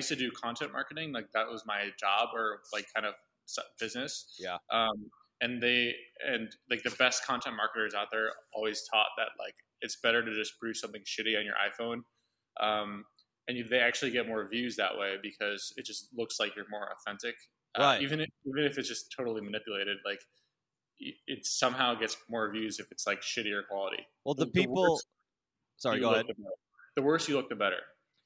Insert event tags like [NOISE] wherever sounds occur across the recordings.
Used to do content marketing, like that was my job or like kind of business. Yeah. Um, and they and like the best content marketers out there always taught that like it's better to just produce something shitty on your iPhone. Um, and you, they actually get more views that way because it just looks like you're more authentic. Uh, Right. even if, even if it's just totally manipulated, like it somehow gets more views if it's like shittier quality. Well, the The- the people. worst Sorry, go ahead. the. The worse you look, the better.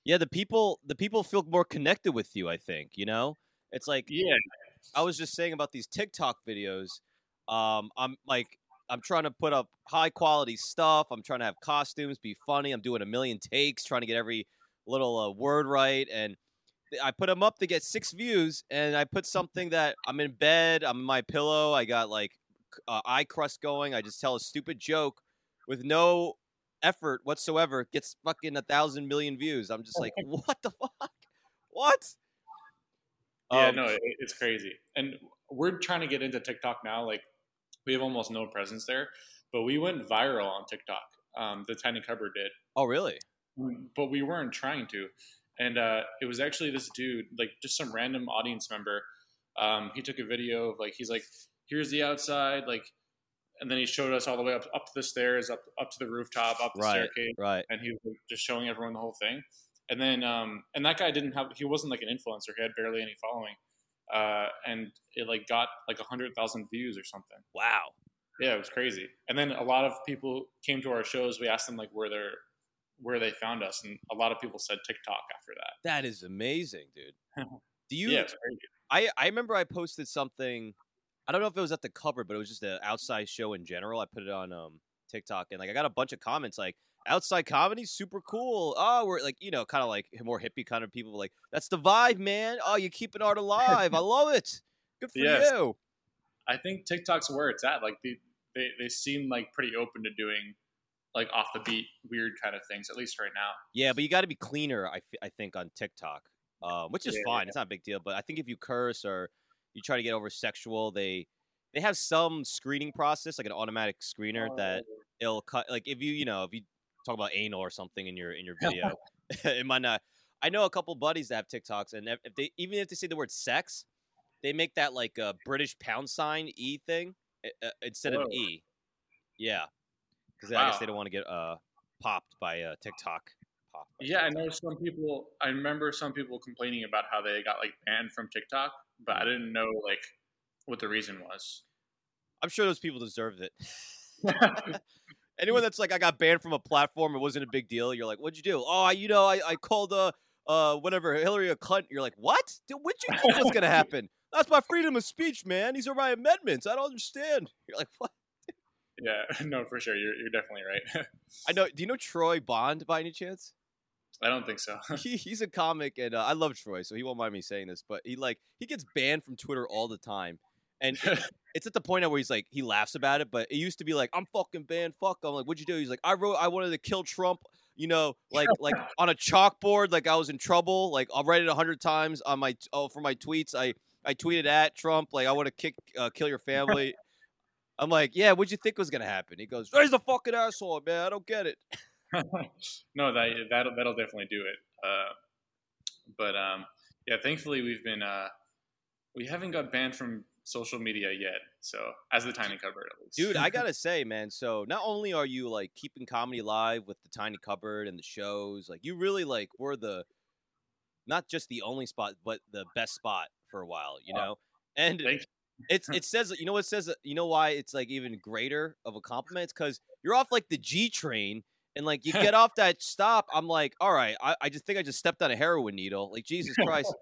Yeah, the people. The people feel more connected with you. I think you know. It's like Yeah, I was just saying about these TikTok videos. Um, I'm like, I'm trying to put up high quality stuff. I'm trying to have costumes, be funny. I'm doing a million takes, trying to get every little uh, word right. And I put them up to get six views. And I put something that I'm in bed, I'm in my pillow. I got like uh, eye crust going. I just tell a stupid joke with no effort whatsoever. Gets fucking a thousand million views. I'm just like, what the fuck? What? yeah, Um, no, it, it's crazy. And we're trying to get into TikTok now. Like we have almost no presence there, but we went viral on TikTok. Um, the Tiny Cupboard did, Oh, really? but we weren't trying to. And uh, it was actually this dude, like just some random audience member. Um, he took a video of like he's like, "Here's the outside," like, and then he showed us all the way up up the stairs, up up to the rooftop, up the Right. staircase, Right. and he was just showing everyone the whole thing. And then, um, and that guy didn't have, he wasn't like an influencer. He had barely any following. Uh, and it like got like a hundred thousand views or something. Wow. Yeah, it was crazy. And then a lot of people came to our shows. We asked them like where they're, where they found us, and a lot of people said TikTok after that. That is amazing, dude. [LAUGHS] Do you? yeah, it's crazy. I I remember I posted something. I don't know if it was at the cover, but it was just an outside show in general. I put it on um TikTok, and like I got a bunch of comments like outside comedy, super cool. Oh, we're like you know kind of like more hippie kind of people. Like that's the vibe, man. Oh, you're keeping art alive. I [LAUGHS] love it. Good for Yes. you. I think TikTok's where it's at. Like they, they, they seem like pretty open to doing like off the beat, weird kind of things, at least right now. Yeah, but you got to be cleaner. I, f- I think on TikTok, um, which is Yeah, fine. It's not a big deal. But I think if you curse or you try to get over sexual, they they have some screening process, like an automatic screener that it'll cut. Like if you you know if you talk about anal or something in your in your video, [LAUGHS] [LAUGHS] it might not. I know a couple buddies that have TikToks, and if they even if they say the word sex, they make that like a British pound sign e thing uh, instead of e. Yeah, because I guess they don't want to get uh popped by uh, TikTok. Popped by Yeah, I know some people. I remember some people complaining about how they got like banned from TikTok, but I didn't know like what the reason was. I'm sure those people deserved it. [LAUGHS] Anyone that's like, I got banned from a platform, it wasn't a big deal. You're like, what'd you do? Oh, I, you know, I, I called uh uh whatever Hillary a cunt. You're like, what? Dude, what'd you think was gonna [LAUGHS] happen? That's my freedom of speech, man. These are my amendments. I don't understand. You're like, what? yeah, [LAUGHS] no, for sure. You're you're definitely right. I know. Do you know Troy Bond by any chance? I don't think so. [LAUGHS] he, he's a comic, and uh, I love Troy, so he won't mind me saying this. But he like he gets banned from Twitter all the time, and [LAUGHS] it's at the point now where he's like he laughs about it. But it used to be like I'm fucking banned. Fuck. I'm like, what'd you do? He's like, I wrote I wanted to kill Trump. You know, like [LAUGHS] like on a chalkboard, like I was in trouble. Like I'll write it a hundred times on my oh for my tweets. I I tweeted at Trump like I want to kick uh, kill your family. I'm like, yeah, what'd you think was gonna happen? He goes, he's a fucking asshole, man. I don't get it. [LAUGHS] no, that that'll that'll definitely do it. Uh, but um, yeah, thankfully we've been uh, we haven't got banned from social media yet. So as the tiny cupboard at least, Dude, I gotta [LAUGHS] say, man. So not only are you like keeping comedy live with the tiny cupboard and the shows, like you really like were the not just the only spot, but the best spot for a while. You Wow. know, and it's it says you know what it says you know why it's like even greater of a compliment because you're off like the G train. And like you [LAUGHS] get off that stop, I'm like, all right, I, I just think I just stepped on a heroin needle. Like [LAUGHS] Jesus Christ,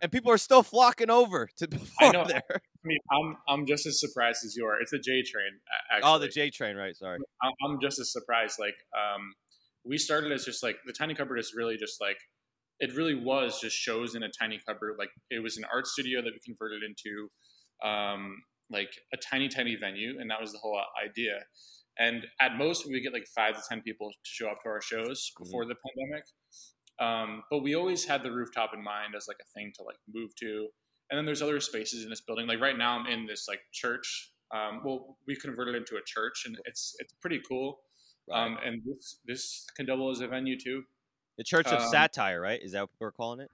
and people are still flocking over to [LAUGHS] perform know. there. I mean, I'm I'm just as surprised as you are. It's a J train. Actually. Oh, the J train, right? Sorry. I'm- I'm just as surprised. Like, um, we started as just like the tiny cupboard is really just like it really was just shows in a tiny cupboard. Like it was an art studio that we converted into um, like a tiny, tiny venue, and that was the whole idea. And at most, we would get like five to ten people to show up to our shows before the pandemic. Um, but we always had the rooftop in mind as like a thing to like move to. And then there's other spaces in this building. Like right now, I'm in this like church. Um, well, we converted into a church, and it's it's pretty cool. Right. Um, and this this can double as a venue too. the Church of um, Satire, right? Is that what we're calling it?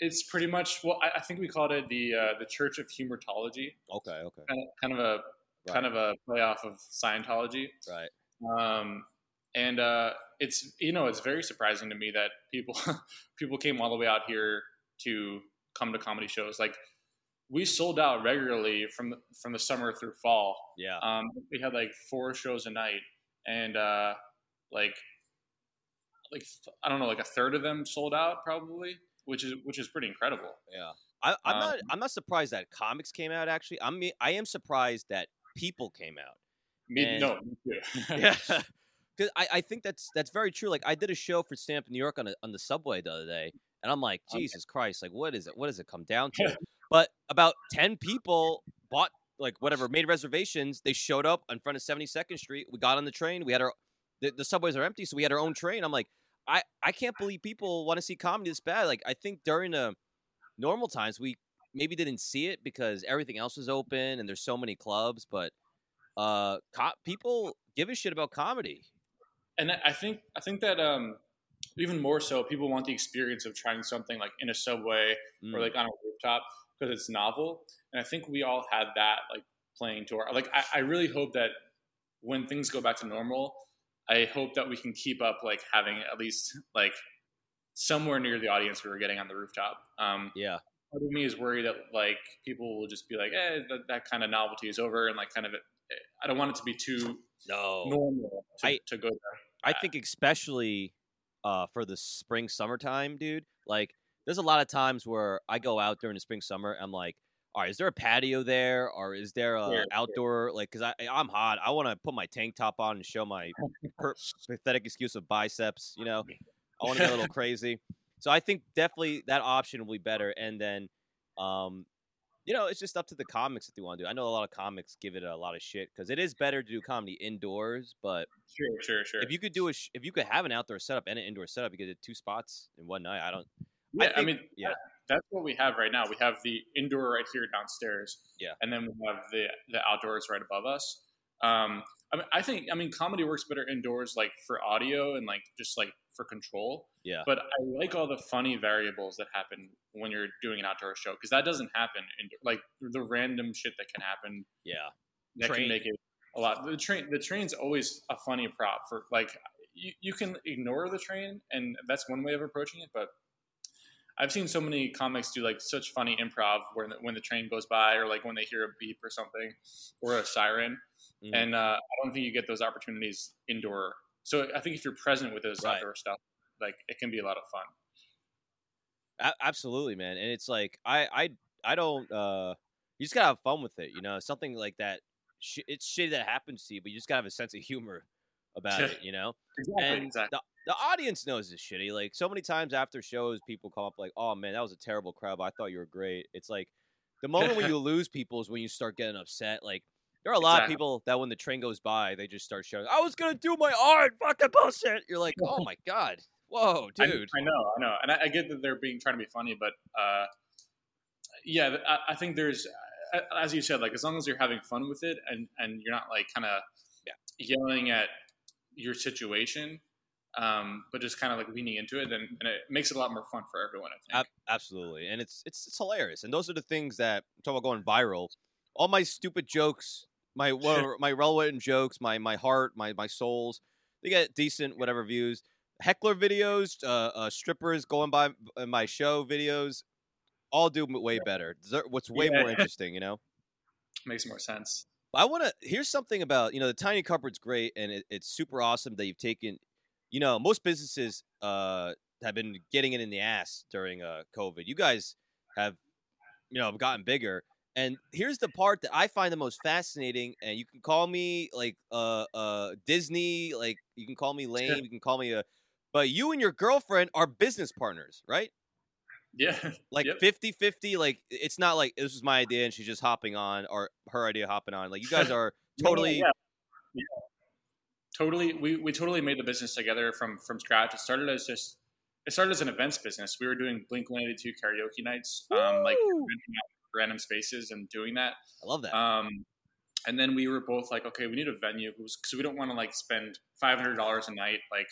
it's pretty much well. I, I think we called it the uh, the Church of Humortology. Okay, okay, Kind of, kind of a Right. kind of a play off of Scientology. right. Um, and uh, it's you know it's very surprising to me that people [LAUGHS] people came all the way out here to come to comedy shows. Like we sold out regularly from the, from the summer through fall. Yeah, Um, we had like four shows a night, and uh, like like I don't know, like a third of them sold out probably, which is which is pretty incredible. yeah. I, I'm Um, not. I'm not surprised that comics came out. Actually, I'm. I am surprised that people came out. Me, And- no, me too. [LAUGHS] [LAUGHS] Yeah. Because I, I think that's that's very true. Like I did a show for Stamp New York on a, on the subway the other day, and I'm like, Okay. Jesus Christ, like what is it? What does it come down to? [LAUGHS] but about ten people bought like whatever, made reservations. They showed up in front of 72nd Street. We got on the train. We had our the, the subways are empty, so we had our own train. I'm like, I I can't believe people want to see comedy this bad. Like I think during the normal times we maybe didn't see it because everything else was open and there's so many clubs, but uh, co- people give a shit about comedy. and I think I think that um, even more so, people want the experience of trying something like in a subway or Mm. like on a rooftop because it's novel. And I think we all had that like playing to our like. I, I really hope that when things go back to normal, I hope that we can keep up like having at least like somewhere near the audience we were getting on the rooftop. Um, yeah, part of me is worried that like people will just be like, eh, that, that kind of novelty is over, and like kind of it. I don't want it to be too no, normal to, I- to go there. I think especially uh, for the spring summertime, dude. Like, there's a lot of times where I go out during the spring summer. I'm like, all right, is there a patio there, or is there a sure. outdoor? Like, cause I I'm hot. I want to put my tank top on and show my [LAUGHS] per- pathetic excuse of biceps. You know, I want to get a little [LAUGHS] crazy. So I think definitely that option will be better. And then, um, you know, it's just up to the comics if they want to do. I know a lot of comics give it a lot of shit because it is better to do comedy indoors. But Sure, sure, sure. if you could do a, sh- if you could have an outdoor setup and an indoor setup, you could do two spots in one night. I don't. yeah, I, think- mean, yeah. that- that's what we have right now. We have the indoor right here downstairs. Yeah. and then we have the the outdoors right above us. Um, I mean, I think I mean comedy works better indoors, like for audio and like just like for control. Yeah. But I like all the funny variables that happen when you're doing an outdoor show because that doesn't happen. Indoor. Like the random shit that can happen Yeah. that Train. can make it a lot. The train, the train's always a funny prop for like you, you can ignore the train, and that's one way of approaching it. But I've seen so many comics do like such funny improv when the, when the train goes by, or like when they hear a beep or something, or a siren, Mhm. and uh, I don't think you get those opportunities indoor. So I think if you're present with those Right. outdoor stuff, like it can be a lot of fun. A- absolutely, man. And it's like I I I don't. uh You just gotta have fun with it. You know, something like that. Sh- it's shit that happens to you, but you just gotta have a sense of humor about it. You know. [LAUGHS] Exactly. and exactly. the, the audience knows it's shitty. Like so many times after shows, people come up like, "Oh man, that was a terrible crowd. But I thought you were great." It's like the [LAUGHS] moment when you lose people is when you start getting upset. Like there are a lot of people that when the train goes by, they just start shouting, "I was gonna do my art, Fuck fucking bullshit." You're like, "Oh [LAUGHS] my god, whoa, dude." I, know, I know, and I, I get that they're being trying to be funny, but uh, yeah, I, I think there's, uh, as you said, like as long as you're having fun with it and and you're not like kind of yelling at your situation, um, but just kind of like leaning into it, then and it makes it a lot more fun for everyone. I think. Ab- absolutely, and it's it's it's hilarious. And those are the things that I'm about going viral. All my stupid jokes, my whatever, my relevant jokes, my my heart, my my souls, they get decent whatever views. Heckler videos, uh, uh, strippers going by my show videos, all do way better. What's way Yeah. more [LAUGHS] interesting, you know. makes more sense. I want to. Here's something about you know the tiny cupboard's great, and it, it's super awesome that you've taken. You know, most businesses uh, have been getting it in the ass during uh, COVID. You guys have, you know, gotten bigger. And here's the part that I find the most fascinating. And you can call me like uh, uh, Disney, like you can call me lame, you can call me a. But you and your girlfriend are business partners, right? Yeah, like Yep. 50 50 like it's not like this was my idea and she's just hopping on or her idea hopping on like you guys [LAUGHS] are totally yeah. Yeah. Totally, we, we totally made the business together from from scratch. It started as just it started as an events business. We were doing Blink One Eighty Two karaoke nights, um, like random spaces and doing that. i love that Um, and then we were both like, okay, we need a venue because we don't want to like spend five hundred dollars a night like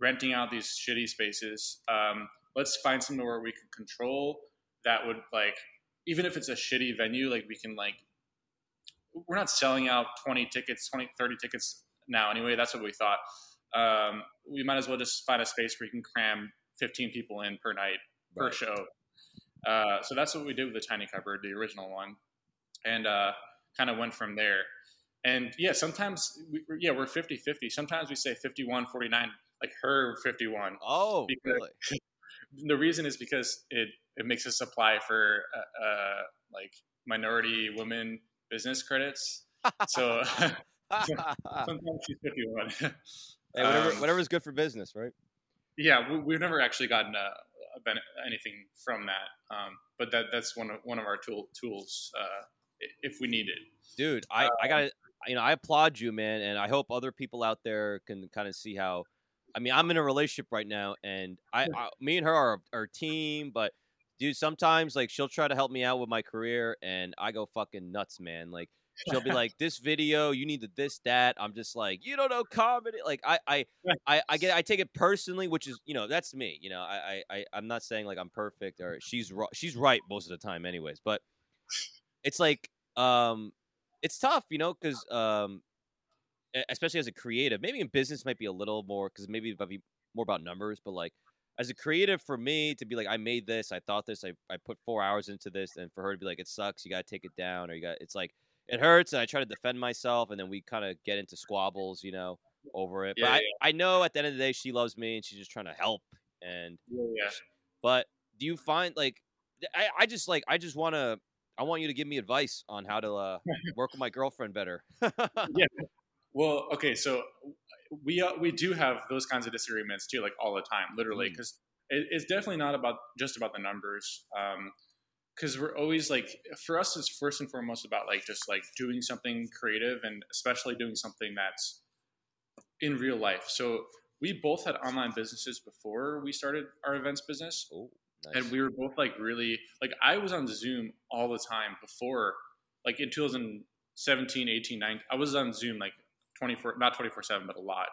renting out these shitty spaces. Um, let's find somewhere where we can control that would like even if it's a shitty venue, like we can like we're not selling out 20 tickets, 20, 30 tickets now anyway. That's what we thought. Um, we might as well just find a space where you can cram 15 people in per night per Right. show. Uh, so that's what we did with the tiny cupboard, the original one, and uh, kind of went from there. And yeah, sometimes we, yeah we're 50 50. Sometimes we say 51 49, like her 51. Oh, Because- really? [LAUGHS] The reason is because it it makes us apply for uh, uh, like minority women business credits. So [LAUGHS] [LAUGHS] sometimes she's 51. hey, whatever, Um, whatever's good for business, right? yeah, we, we've never actually gotten a, anything from that, um, but that that's one of one of our tool, tools uh, if we need it. dude i i gotta you know i applaud you man and i hope other people out there can kind of see how i mean i'm in a relationship right now and i, I me and her are our team but dude sometimes like she'll try to help me out with my career and i go fucking nuts man. Like she'll be like this video you need to this that i'm just like you don't know comedy like i i I, I get I take it personally, which is you know that's me. You know I, I I'm not saying like I'm perfect or she's ri- she's right most of the time, anyways. But it's like um it's tough, you know, because um especially as a creative, maybe in business might be a little more because maybe it might be more about numbers, but like as a creative for me to be like I made this, I thought this, I I put four hours into this, and for her to be like it sucks, you got to take it down, or you got it's like it hurts, and I try to defend myself, and then we kind of get into squabbles, you know, over it. Yeah, but I, yeah. I know at the end of the day she loves me and she's just trying to help. And Yeah, but do you find like I, I just like I just want to I want you to give me advice on how to uh, [LAUGHS] work with my girlfriend better. Yeah. [LAUGHS] Well, okay, so we uh, we do have those kinds of disagreements too, like all the time, literally, Mm. because it, it's definitely not about just about the numbers. Because we're always like, for us, it's first and foremost about like just like doing something creative, and especially doing something that's in real life. So we both had online businesses before we started our events business, oh, nice. and we were both like really like I was on Zoom all the time before, like in 2017, 18, 19. I was on Zoom like 24, not 24 seven, but a lot.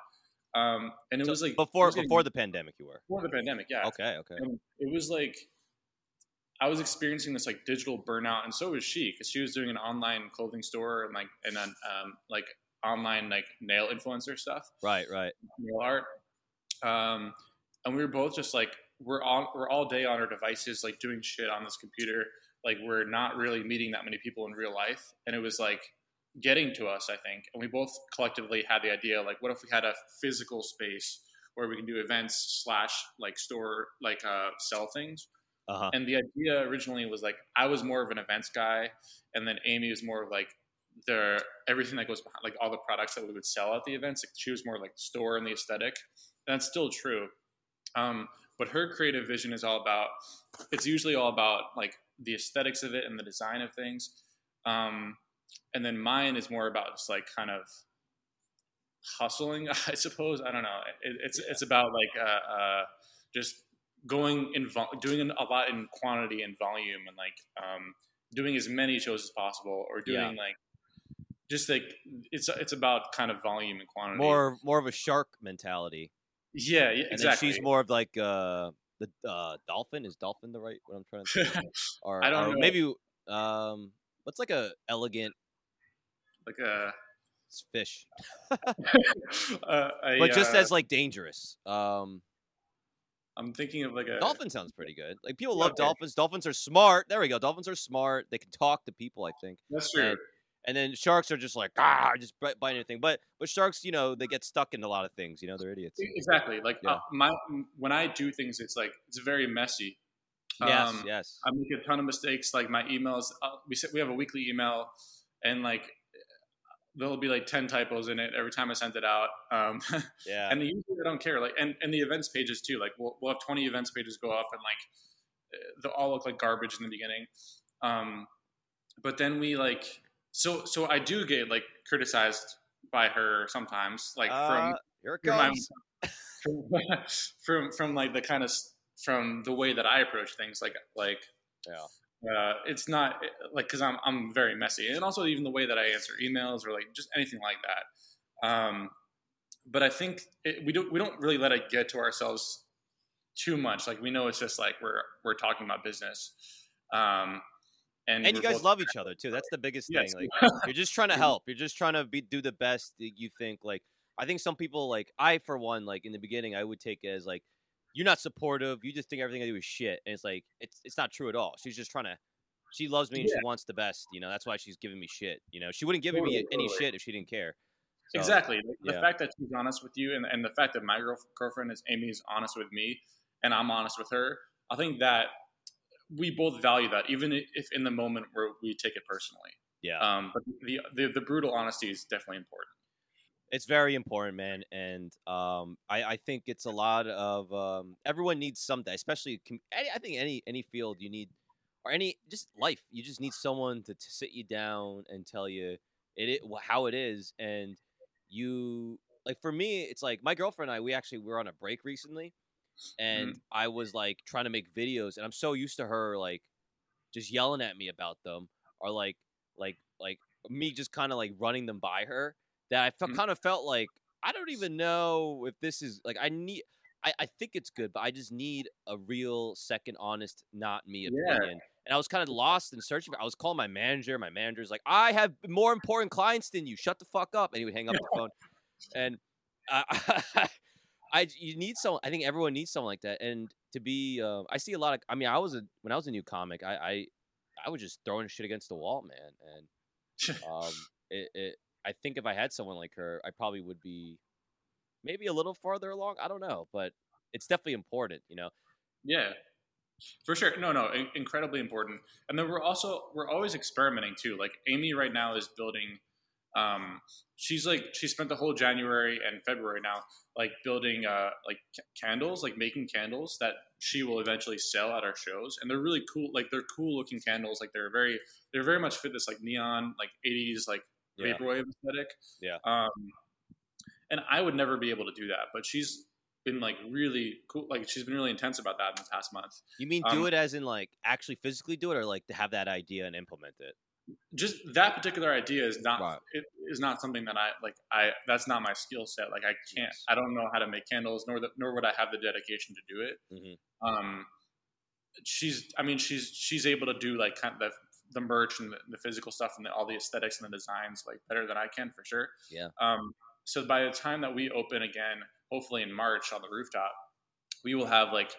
Um, and it So was like before was getting- before the pandemic, you were before the pandemic, yeah. okay. Okay. And it was like I was experiencing this like digital burnout, and so was she because she was doing an online clothing store and like and um, like online like nail influencer stuff Right. Right. nail art. Um, and we were both just like we're all we're all day on our devices, like doing shit on this computer. Like we're not really meeting that many people in real life, and it was like getting to us, I think. And we both collectively had the idea, like, what if we had a physical space where we can do events slash like store like uh, sell things. Uh huh. And the idea originally was like I was more of an events guy, and then Amy was more of like the everything that goes behind, like all the products that we would sell at the events. Like she was more like the store and the aesthetic. And that's still true. Um, but her creative vision is all about. It's usually all about like the aesthetics of it and the design of things. Um, and then mine is more about just like kind of hustling, [LAUGHS] I suppose. I don't know. It, it's it's about like uh, uh, just going in vol- doing a lot in quantity and volume and like um, doing as many shows as possible or doing Yeah. like just like it's it's about kind of volume and quantity. More more of a shark mentality, yeah, yeah, and exactly. then she's more of like uh the uh, dolphin. Is dolphin the right? What I'm trying to say? [LAUGHS] Or, I don't or know. maybe um what's like a elegant like a, fish, [LAUGHS] [LAUGHS] uh, a, but just uh, as like dangerous. Um, I'm thinking of like a dolphin sounds pretty good. Like people love okay. dolphins. Dolphins are smart. There we go. Dolphins are smart. They can talk to people. I think. That's true. and- And then sharks are just like ah, just bite anything. But but sharks, you know, they get stuck in a lot of things. You know, they're idiots. Exactly. Like Yeah. uh, my when I do things, it's like it's very messy. Yes, Um, yes. I make a ton of mistakes. Like my emails, uh, we said we have a weekly email, and like there'll be like ten typos in it every time I send it out. Um, [LAUGHS] yeah. and usually I don't care. Like and and the events pages too. Like we'll we'll have twenty events pages go up, and like they'll all look like garbage in the beginning. Um, but then we like so so I do get like criticized by her sometimes, like from Uh, here it from my- [LAUGHS] from, from from like the kind of from the way that I approach things, like like Yeah. Uh, it's not like because I'm I'm very messy, and also even the way that I answer emails or like just anything like that. Um, but I think it, we don't we don't really let it get to ourselves too much. Like we know it's just like we're we're talking about business. Um, and, and you guys both- love each other too. That's the biggest Yes. thing. Like [LAUGHS] you're just trying to help. You're just trying to be do the best that you think. Like I think some people like I for one like in the beginning I would take it as like you're not supportive. You just think everything I do is shit, and it's like it's it's not true at all. She's just trying to. She loves me and she wants the best. You know that's why she's giving me shit. You know she wouldn't give me Totally, any totally. shit if she didn't care. So, exactly the, the yeah. fact that she's honest with you, and, and the fact that my girl, girlfriend is Amy's honest with me, and I'm honest with her. I think that we both value that, even if in the moment where we take it personally. Yeah. Um, but the, the the brutal honesty is definitely important. It's very important, man, and um, I, I think it's a lot of um, everyone needs something, especially com- I think any any field you need, or any just life. You just need someone to, to sit you down and tell you it, i- how it is, and you like for me, it's like my girlfriend and I. We actually were on a break recently, and I was like trying to make videos, and I'm so used to her like just yelling at me about them, or like like like me just kind of like running them by her that I felt Mhm. kind of felt like I don't even know if this is like I need. I, I think it's good, but I just need a real second, honest, not me Yeah. opinion. And I was kind of lost and searching. For, I was calling my manager. My manager's like, "I have more important clients than you. Shut the fuck up." And he would hang up the phone. And I, [LAUGHS] I, you need someone. I think everyone needs someone like that. And to be, uh, I see a lot of. I mean, I was a when I was a new comic. I, I, I was just throwing shit against the wall, man. And [LAUGHS] um, it, it, I think if I had someone like her, I probably would be maybe a little farther along. I don't know, but it's definitely important, you know. Yeah, for sure. No, no, in- incredibly important. And then we're also we're always experimenting too. Like Amy right now is building. Um, she's like she spent the whole January and February now like building uh like c- candles, like making candles that she will eventually sell at our shows. And they're really cool. Like they're cool looking candles. Like they're very they're very much fit this like neon like 80s like Yeah. vaporwave aesthetic. Yeah. Um, and I would never be able to do that, but she's been like really cool. Like she's been really intense about that in the past month. You mean do Um, it as in like actually physically do it, or like to have that idea and implement it? Just that particular idea is not Right. it is not something that I like. I that's not my skill set. Like I can't. I don't know how to make candles, nor the, nor would I have the dedication to do it. Mhm. Um, she's. I mean, she's she's able to do like kind of the merch and the, the physical stuff and the, all the aesthetics and the designs like better than I can for sure. Yeah. Um, so by the time that we open again, hopefully in March on the rooftop, we will have like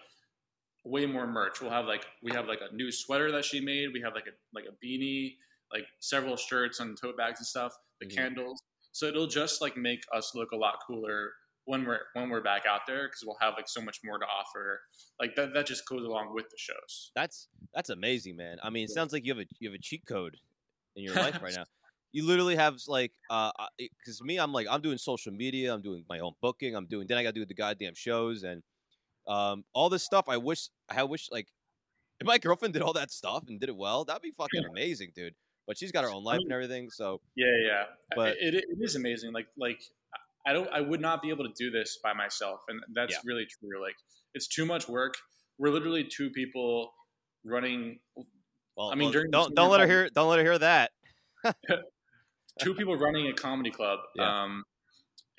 way more merch. We'll have like we have like a new sweater that she made. We have like a like a beanie, like several shirts and tote bags and stuff. The Mhm. candles. So it'll just like make us look a lot cooler when we're when we're back out there because we'll have like so much more to offer. Like that that just goes along with the shows. That's that's amazing, man. I mean, it sounds like you have a you have a cheat code in your [LAUGHS] life right now. You literally have like, uh, because me, I'm like, I'm doing social media, I'm doing my own booking, I'm doing, then I got to do the goddamn shows and, um, all this stuff. I wish, I wish, like, if my [LAUGHS] girlfriend did all that stuff and did it well, that'd be fucking amazing, dude. But she's got her own life and everything, so Yeah, yeah. But- it, it is amazing. Like like I don't I would not be able to do this by myself, and that's Yeah. really true. Like it's too much work. We're literally two people running well, I mean, well, during don't don't let her hear, don't let her hear that. [LAUGHS] two people running a comedy club. [LAUGHS] Yeah. Um,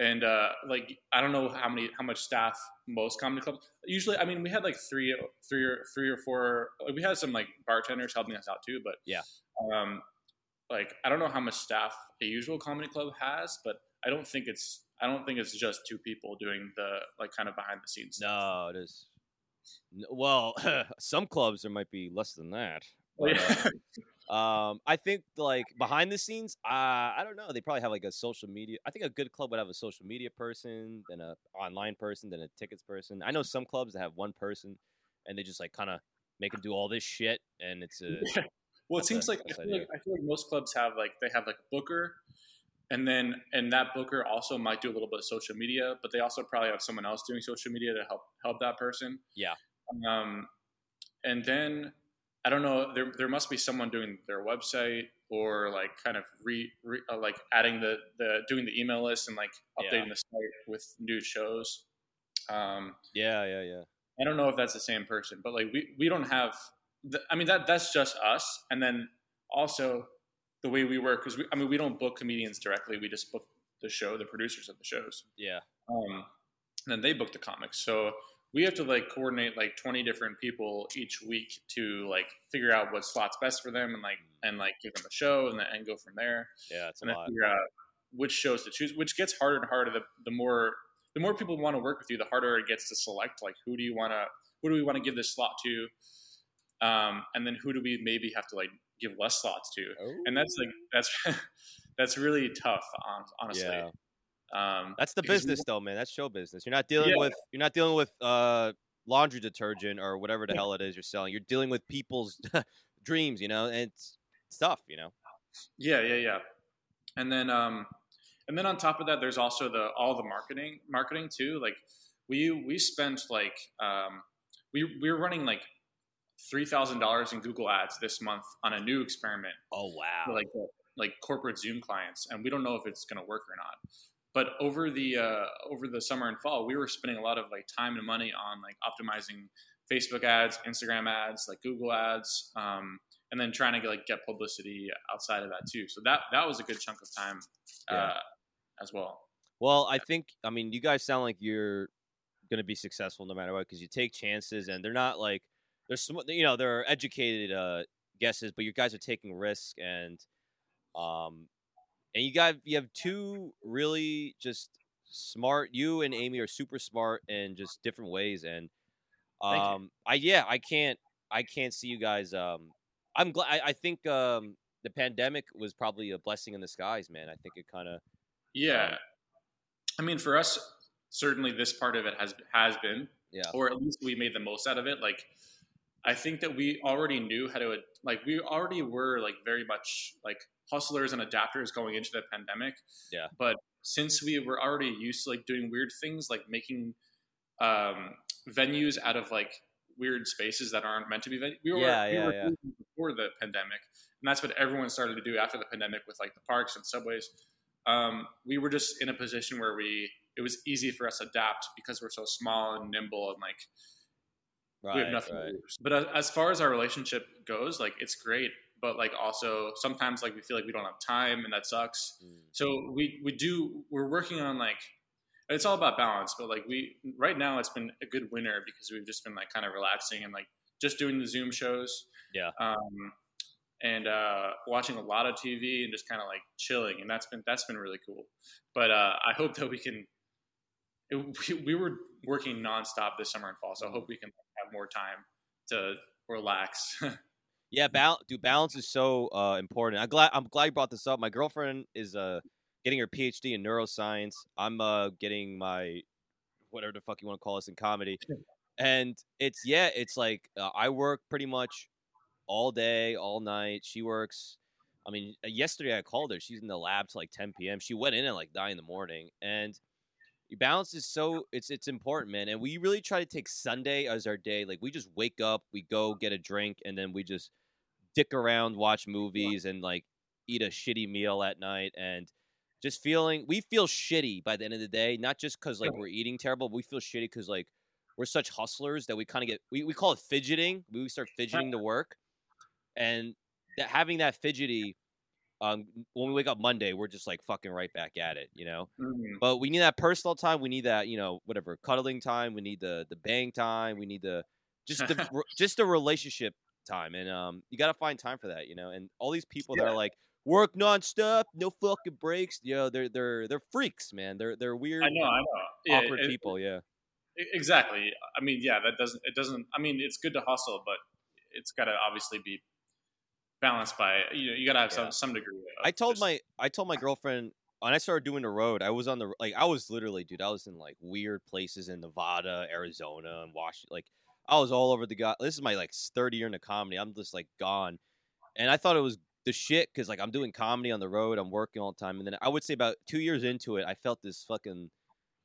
and uh, like I don't know how many how much staff most comedy clubs. Usually, I mean, we had like three, three or three or four. We had some like bartenders helping us out too, but Yeah. Um, like I don't know how much staff a usual comedy club has, but I don't think it's I don't think it's just two people doing the like kind of behind the scenes. stuff. No, it is. Well, [LAUGHS] some clubs there might be less than that. [LAUGHS] But, uh. Um, I think like behind the scenes, uh, I don't know. They probably have like a social media. I think a good club would have a social media person, then a online person, then a tickets person. I know some clubs that have one person, and they just like kind of make them do all this shit, and it's a [LAUGHS] Well, it seems a- like I feel like I feel like most clubs have like they have like a booker, and then and that booker also might do a little bit of social media, but they also probably have someone else doing social media to help help that person. Yeah. Um, and then I don't know. There there must be someone doing their website or like kind of re, re uh, like adding the the doing the email list and like Yeah. updating the site with new shows. Um, yeah, yeah, yeah. I don't know if that's the same person, but like we, we don't have. The, I mean that that's just us, and then also the way we work because we, I mean we don't book comedians directly. We just book the show, the producers of the shows, Yeah, um, and then they book the comics. So we have to like coordinate like 20 different people each week to like figure out what slot's best for them and like and like give them a show and, then, and go from there Yeah, it's a and then lot. figure out which shows to choose which gets harder and harder the, the more the more people want to work with you the harder it gets to select like who do you want to who do we want to give this slot to um, and then who do we maybe have to like give less slots to and that's like that's [LAUGHS] that's really tough hon- honestly Yeah. um, That's the business though, man. That's show business. You're not dealing Yeah. with you're not dealing with uh laundry detergent or whatever the hell it is you're selling. You're dealing with people's [LAUGHS] dreams, you know, and it's stuff, you know. Yeah, yeah, yeah. And then um and then on top of that there's also the all the marketing marketing too. Like we we spent like um we we were running like three thousand dollars in Google ads this month on a new experiment Oh wow. like like corporate Zoom clients and we don't know if it's gonna work or not. But over the uh, over the summer and fall, we were spending a lot of like time and money on like optimizing Facebook ads, Instagram ads, like Google ads, um, and then trying to get, like get publicity outside of that too. So that that was a good chunk of time uh, Yeah. as well. Well, I think I mean you guys sound like you're going to be successful no matter what because you take chances and they're not like they're sm- you know there are educated uh, guesses, but you guys are taking risk and um and you got you have two really just smart. You and Amy are super smart in just different ways and um I yeah I can't I can't see you guys um I'm glad I, I think um the pandemic was probably a blessing in the skies, man. I think it kind of Yeah, Um, I mean for us, certainly this part of it has has been yeah or at least we made the most out of it. Like, I think that we already knew how to, like, we already were like very much like hustlers and adapters going into the pandemic. Yeah. But since we were already used to like doing weird things, like making um, venues out of like weird spaces that aren't meant to be venues, we were, Yeah, we yeah, were yeah. before the pandemic, and that's what everyone started to do after the pandemic with like the parks and subways. Um, we were just in a position where we it was easy for us to adapt because we're so small and nimble and like right we have nothing right. to lose. But as, as far as our relationship goes, like it's great. But like also sometimes like we feel like we don't have time and that sucks. Mm. So we we do we're working on like it's all about balance. But like we right now it's been a good winter because we've just been like kind of relaxing and like just doing the Zoom shows. Yeah. Um, and uh, watching a lot of TV and just kind of like chilling, and that's been that's been really cool. But uh, I hope that we can. It, we, we were working nonstop this summer and fall, so I hope we can more time to relax. [LAUGHS] Yeah, dude. Balance is so uh, important. I'm glad. I'm glad you brought this up. My girlfriend is uh, getting her PhD in neuroscience. I'm uh, getting my whatever the fuck you want to call this in comedy, and it's yeah, it's like uh, I work pretty much all day, all night. She works. I mean, yesterday I called her. She's in the lab till like 10 p.m. She went in at like nine in the morning, and balance is so it's it's important, man. And we really try to take Sunday as our day. Like we just wake up, we go get a drink, and then we just dick around, watch movies, and like eat a shitty meal at night, and just feeling we feel shitty by the end of the day. Not just because like we're eating terrible, but we feel shitty because like we're such hustlers that we kind of get we, we call it fidgeting. We start fidgeting to [LAUGHS] work, and that having that fidgety. Um, when we wake up Monday, we're just like fucking right back at it, you know. Mhm. But we need that personal time. We need that, you know, whatever cuddling time. We need the the bang time. We need the just the [LAUGHS] just the relationship time. And um, you got to find time for that, you know. And all these people that are like work nonstop, no fucking breaks. You know, they're they're they're freaks, man. They're they're weird, I know, I know. Yeah, awkward it- people. Yeah, Exactly. I mean, yeah, that doesn't. It doesn't. I mean, it's good to hustle, but it's got to obviously be balanced by you know you got to have Yeah. some some degree. Of I told just- my I told my girlfriend when I started doing the road, I was on the like I was literally, dude, I was in like weird places in Nevada, Arizona, and Washington. Like I was all over the god. This is my like third year in the comedy. I'm just like gone, and I thought it was the shit because like I'm doing comedy on the road. I'm working all the time, and then I would say about two years into it, I felt this fucking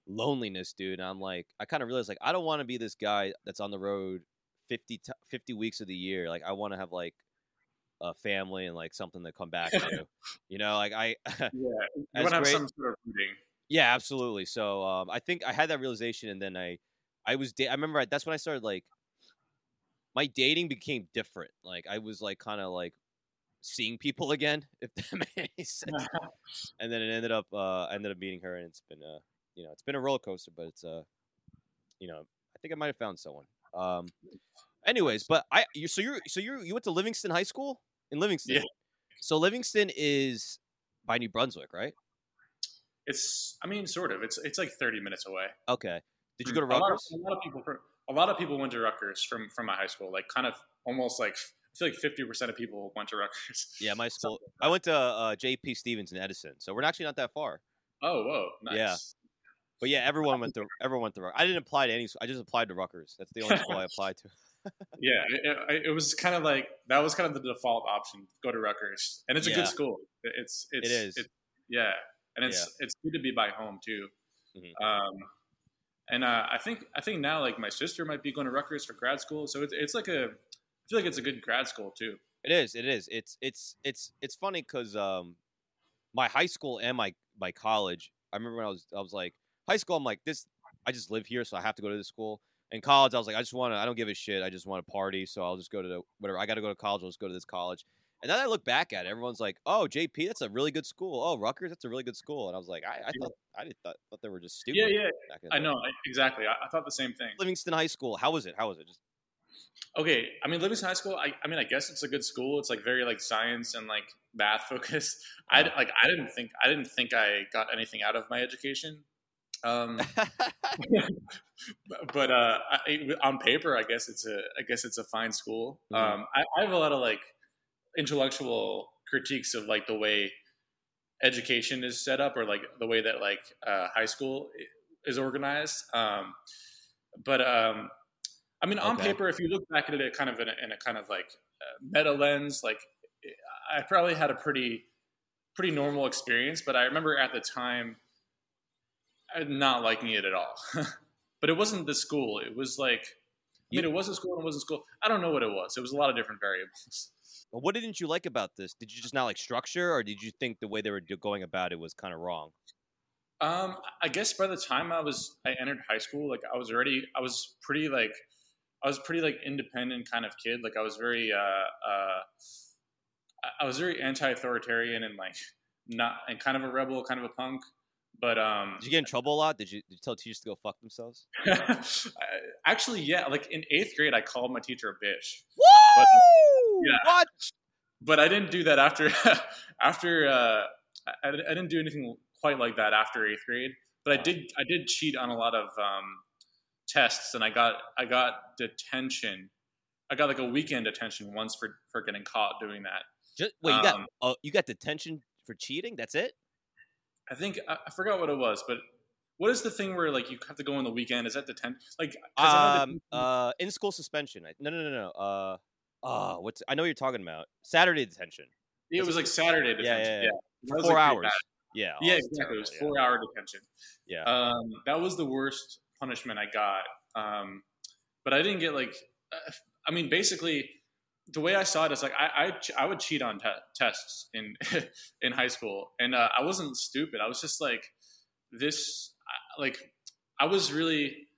loneliness, dude. And I'm like, I kind of realized like I don't want to be this guy that's on the road 50, t- 50 weeks of the year. Like I want to have like a family and like something to come back [LAUGHS] to. You know, like I [LAUGHS] yeah, you want to have great. some sort of rooting. Yeah, absolutely. So um, I think I had that realization, and then I, I was, da- I remember I, that's when I started like, my dating became different. Like I was like kind of like seeing people [LAUGHS] again, if that any sense. and then it ended up, uh, I ended up meeting her, and it's been, uh, you know, it's been a roller coaster, but it's, uh, you know, I think I might have found someone. Um, anyways, but I you so you so you you went to Livingston High School in Livingston. Yeah. So Livingston is by New Brunswick, right? It's, I mean, sort of. It's it's like 30 minutes away. Okay. Did you go to A lot, of, Rutgers? a lot of people, fr- a lot of people went to Rutgers from from my high school. Like, kind of almost like I feel like 50 percent of people went to Rutgers. Yeah, my [LAUGHS] school. I went to uh, J.P. Stevens in Edison, so we're actually not that far. Oh, whoa, nice. Yeah. But yeah, everyone went to everyone went to. Rut- I didn't apply to any. I just applied to Rutgers. That's the only school I [LAUGHS] applied to. Yeah. It, it, it was kind of like that was kind of the default option. Go to Rutgers, and it's a Yeah. good school. It- It's it's. It's, yeah, and it's it's good to be by home too. Mhm. Um, and uh, I think I think now like my sister might be going to Rutgers for grad school, so it's it's like a I feel like it's a good grad school too. It is. It is. It's it's it's it's funny because um, my high school and my my college. I remember when I was I was like high school. I'm like this. I just live here, so I have to go to this school. In college, I was like, I just want to. I don't give a shit. I just want to party, so I'll just go to the, whatever. I got to go to college. I'll just go to this college. And then I look back at it. Everyone's like, "Oh, JP, that's a really good school. Oh, Rutgers, that's a really good school." And I was like, I, I thought I didn't thought, thought they were just stupid. Yeah, yeah, I know I- exactly. I, I thought the same thing. Livingston High School. How was it? How was it? Just Okay, I mean Livingston High School. I, I mean, I guess it's a good school. It's like very like science and like math focused. I like I didn't think I didn't think I got anything out of my education. Um, [LAUGHS] but uh, I, on paper, I guess it's a I guess it's a fine school. Mhm. Um, I, I have a lot of like intellectual critiques of like the way education is set up or like the way that like uh, high school is organized. Um, but um, I mean, on Okay. paper, if you look back at it kind of in a, in a kind of like uh, meta lens, like I probably had a pretty pretty normal experience. But I remember at the time not liking it at all. [LAUGHS] but it wasn't the school. It was like I mean, it was a school and it wasn't school. I don't know what it was. It was a lot of different variables. [LAUGHS] But what didn't you like about this? Did you just not like structure, or did you think the way they were going about it was kind of wrong? Um, I guess by the time I was I entered high school, like I was already I was pretty like I was pretty like independent kind of kid. Like I was very uh uh I- I was very anti-authoritarian and like not and kind of a rebel, kind of a punk. But um Did you get in trouble a lot? Did you, did you tell teachers to go fuck themselves? [LAUGHS] actually yeah, like in eighth grade I called my teacher a bitch. Woo! yeah. What? but I didn't do that after [LAUGHS] after uh, I, I didn't do anything quite like that after eighth grade. But I did I did cheat on a lot of um, tests, and I got I got detention. I got like a weekend detention once for for getting caught doing that. Just, wait, you got Um, uh, you got detention for cheating? That's it? I think I, I forgot what it was, but what is the thing where like you have to go on the weekend? Is that the Like 'cause Like Um, uh, in school suspension. No, no, no, no. Uh, uh, what's? I know what you're talking about. Saturday detention. it was like Saturday detention. yeah, Yeah, yeah. Was, Four like, hours. Yeah. yeah, exactly. It was terrible, four hour detention. Yeah. Um, that was the worst punishment I got. Um, but I didn't get like, uh, I mean, basically, the way I saw it is like I I, ch- I would cheat on te- tests in [LAUGHS] in high school, and uh, I wasn't stupid. I was just like this, like I was really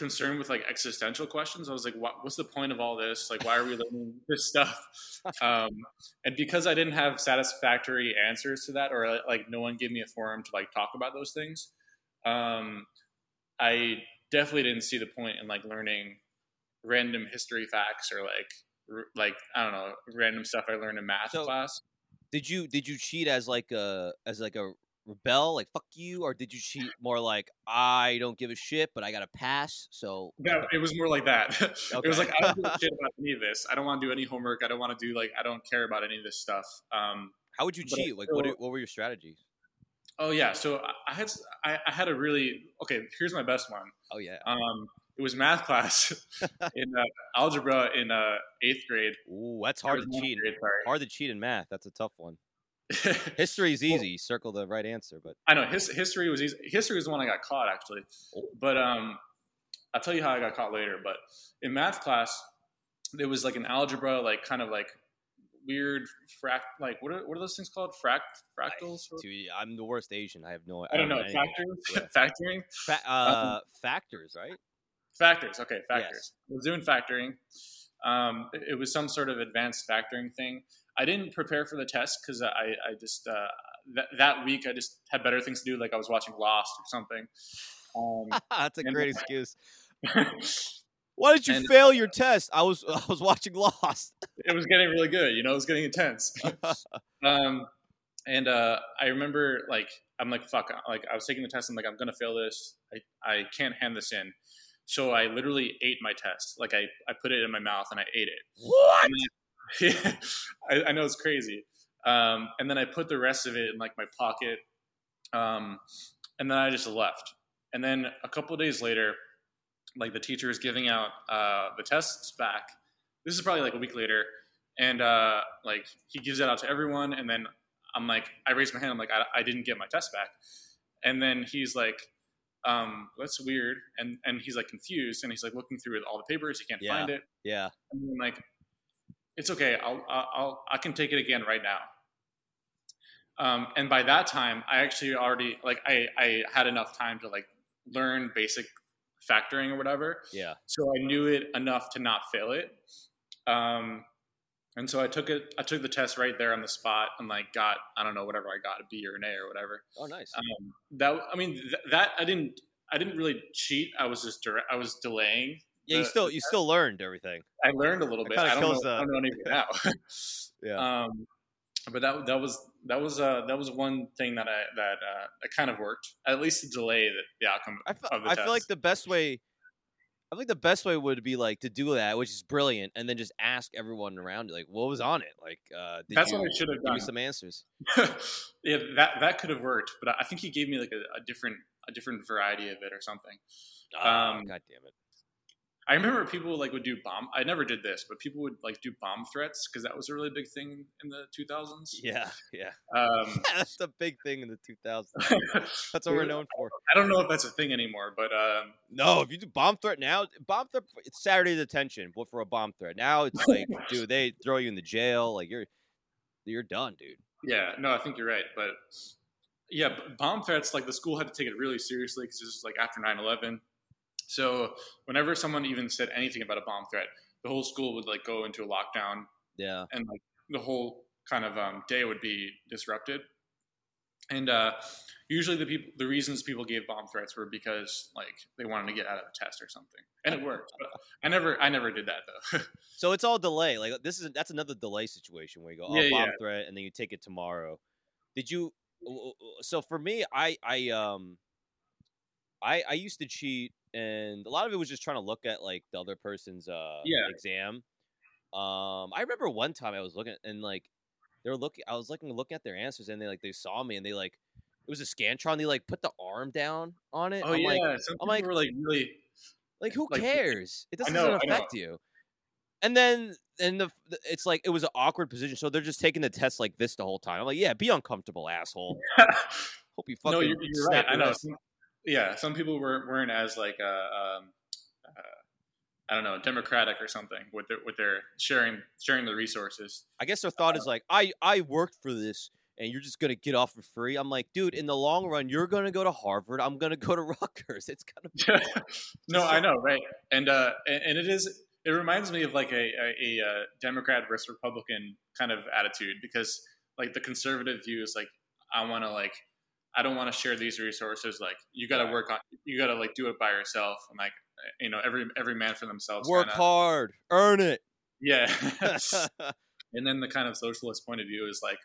concerned with like existential questions. I was like, what, what's the point of all this? Like, why are we learning [LAUGHS] this stuff? [LAUGHS] Um, and because I didn't have satisfactory answers to that, or uh, like no one gave me a forum to like talk about those things, um, I definitely didn't see the point in like learning random history facts or like like I don't know random stuff I learned in math So- class. Did you did you cheat as like a as like a rebel, like fuck you, or did you cheat more like I don't give a shit, but I got to pass? So No, it was more like that. [LAUGHS] it was like I don't give a [LAUGHS] shit about any of this. I don't want to do any homework. I don't want to do like I don't care about any of this stuff. Um, how would you cheat? Like what what were your strategies? oh yeah, so I- had I, I had a really okay. Here's my best one. Oh yeah. Um, it was math class [LAUGHS] in uh, algebra in uh, eighth grade. Ooh, that's hard to cheat. grade. Hard to cheat in math. That's a tough one. [LAUGHS] History is Well- easy. Circle the right answer, but I know his history was easy. History was the one I got caught actually, Oh. but um, I'll tell you how I got caught later. But in math class, there was like an algebra, like kind of like weird fract, like what are what are those things called? Fract fractals? or- Dude, I'm the worst Asian. I have no. I don't know. Factors, Yeah. [LAUGHS] factoring, Fa- uh, factors, right? Factors. Okay, factors. Was doing factoring. Um, it, was some sort of advanced factoring thing. I didn't prepare for the test because I, I just uh, that that week I just had better things to do, like I was watching Lost or something. Um, [LAUGHS] That's a great excuse. [LAUGHS] Why did you And- fail your test? I was [LAUGHS] I was watching Lost. it was getting really good. You know, it was getting intense. um, and uh, I remember like I'm like fuck. Like I was taking the test. I'm like I'm gonna fail this. I I can't hand this in. So I literally ate my test. Like I I put it in my mouth and I ate it. what? [LAUGHS] yeah, I, I know it's crazy. Um, and then I put the rest of it in like my pocket, um, and then I just left. And then a couple of days later, like the teacher is giving out uh, the tests back. This is probably like a week later, and uh, like he gives it out to everyone. And then I'm like, I raise my hand. I'm like, I, I didn't get my test back. And then he's like, um, that's weird. And and he's like confused, and he's like looking through all the papers. He can't Yeah. find it. Yeah. And I'm like, it's okay. I'll, I'll, I'll, I can take it again right now. Um, and by that time, I actually already like I, I had enough time to like learn basic factoring or whatever. Yeah. So I knew it enough to not fail it. Um, and so I took it. I took the test right there on the spot and like got I don't know whatever I got a B or an A or whatever. Oh, nice. Um, that I mean th- that I didn't I didn't really cheat. I was just direct, I was delaying. yeah, you still you still learned everything. I learned a little bit. I don't, know, the- I don't know anything now. [LAUGHS] Yeah. Um, but that that was that was uh, that was one thing that I that uh, that kind of worked. At least to delay the, the outcome. I feel, of the I feel like the best way I think the best way would be like to do that, which is brilliant, and then just ask everyone around you, like, what was on it? Like, uh, did That's you what I should have done. give me some answers? [LAUGHS] yeah, that that could have worked, but I think he gave me like a, a different a different variety of it or something. Oh, Um, God damn it! I remember people like would do bomb. I never did this, but people would like do bomb threats because that was a really big thing in the 2000s. Yeah, yeah. Um, [LAUGHS] That's a big thing in the 2000s. [LAUGHS] That's what we're known for. I don't know if that's a thing anymore, but um, No, if you do bomb threat now, bomb threat it's Saturday detention, but for a bomb threat now it's like, [LAUGHS] dude, they throw you in the jail, like you're you're done, dude. Yeah, no, I think you're right. But yeah, bomb threats, like the school had to take it really seriously because this was like after 9 11. So whenever someone even said anything about a bomb threat, the whole school would like go into a lockdown Yeah, and like the whole kind of um, day would be disrupted. And uh, usually the people, the reasons people gave bomb threats were because like they wanted to get out of the test or something, and it worked. But I never, I never did that though. [LAUGHS] so it's all delay. Like this is that's another delay situation where you go, oh, Yeah, bomb yeah. threat, and then you take it tomorrow. Did you? So for me, I I um, I I used to cheat, and a lot of it was just trying to look at like the other person's uh Yeah. exam. Um, I remember one time I was looking and like they were looking. I was looking looking at their answers, and they like they saw me, and they like it was a scantron. They like put the arm down on it. oh I'm yeah, like, some I'm like- were like really. like who Like, cares? It doesn't, know, doesn't affect you. And then and the the- it's like it was an awkward position, so they're just taking the test like this the whole time. I'm like, yeah, be uncomfortable, asshole. [LAUGHS] Hope you fucking no, you're, you're right. I know. Some, yeah, some people weren't weren't as like uh, um, uh, I don't know, democratic or something with their with their sharing sharing the resources. I guess their thought is like, I I worked for this, and you're just gonna get off for free. I'm like, dude, in the long run, you're gonna go to Harvard. I'm gonna go to [LAUGHS] Rutgers. It's gonna [LAUGHS] [LAUGHS] no, I know, right? And uh, and, and it is. It reminds me of like a, a, a uh, Democrat versus Republican kind of attitude because like the conservative view is like I want to like I don't want to share these resources. Like you got to work on you got to like do it by yourself and like you know every every man for themselves. work kinda. hard, earn it. Yeah. [LAUGHS] [LAUGHS] and then the kind of socialist point of view is like,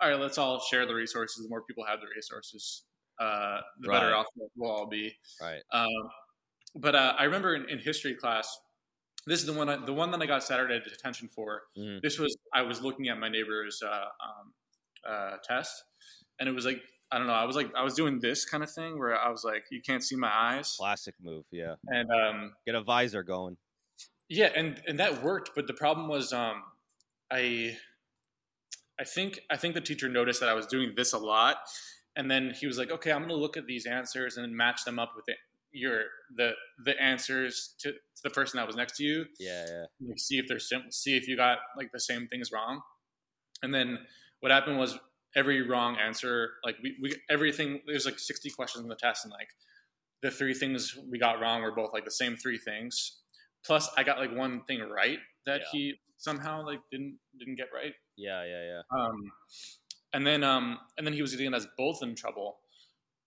all right, let's all share the resources. The more people have the resources, uh, the better off we'll all be. right. Um, but uh, I remember in, in history class, this is the one I, the one that I got Saturday detention for. Mhm. This was I was looking at my neighbor's uh, um, uh, test, and it was like I don't know. I was like I was doing this kind of thing where I was like, you can't see my eyes, Classic move. Yeah. and um, Get a visor going. yeah, and and that worked. But the problem was, um, I, I think I think the teacher noticed that I was doing this a lot, and then he was like, "Okay, I'm going to look at these answers and match them up with the, your the the answers to, to the person that was next to you. Yeah, yeah. Like, see if they're sim- see if you got like the same things wrong." And then what happened was every wrong answer, like we, we everything. There's like 60 questions in the test, and like the three things we got wrong were both like the same three things. Plus, I got like one thing right that Yeah. he somehow like didn't didn't get right. Yeah, yeah, yeah. Um, and then um, and then he was getting us both in trouble.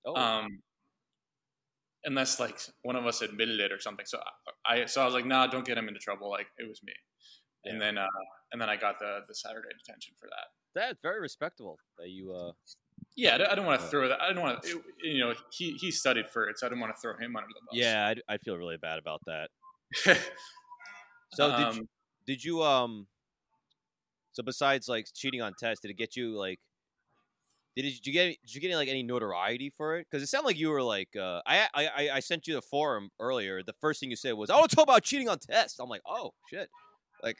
Oh, Um, unless like one of us admitted it or something. So I so I was like, nah, don't get him into trouble. Like it was me. Yeah. And then uh, and then I got the the Saturday detention for that. That's very respectable that you. uh yeah, I don't want to throw that. I don't want to. You know, he he studied for it, so I didn't want to throw him under the bus. Yeah, I, I feel really bad about that. [LAUGHS] so um, did you, did you um? So besides like cheating on tests, did it get you like? Did, did you get did you get like any notoriety for it? Because it sounded like you were like uh, I, I I sent you the forum earlier. The first thing you said was, "I want to talk about cheating on tests." I'm like, "Oh shit!" Like,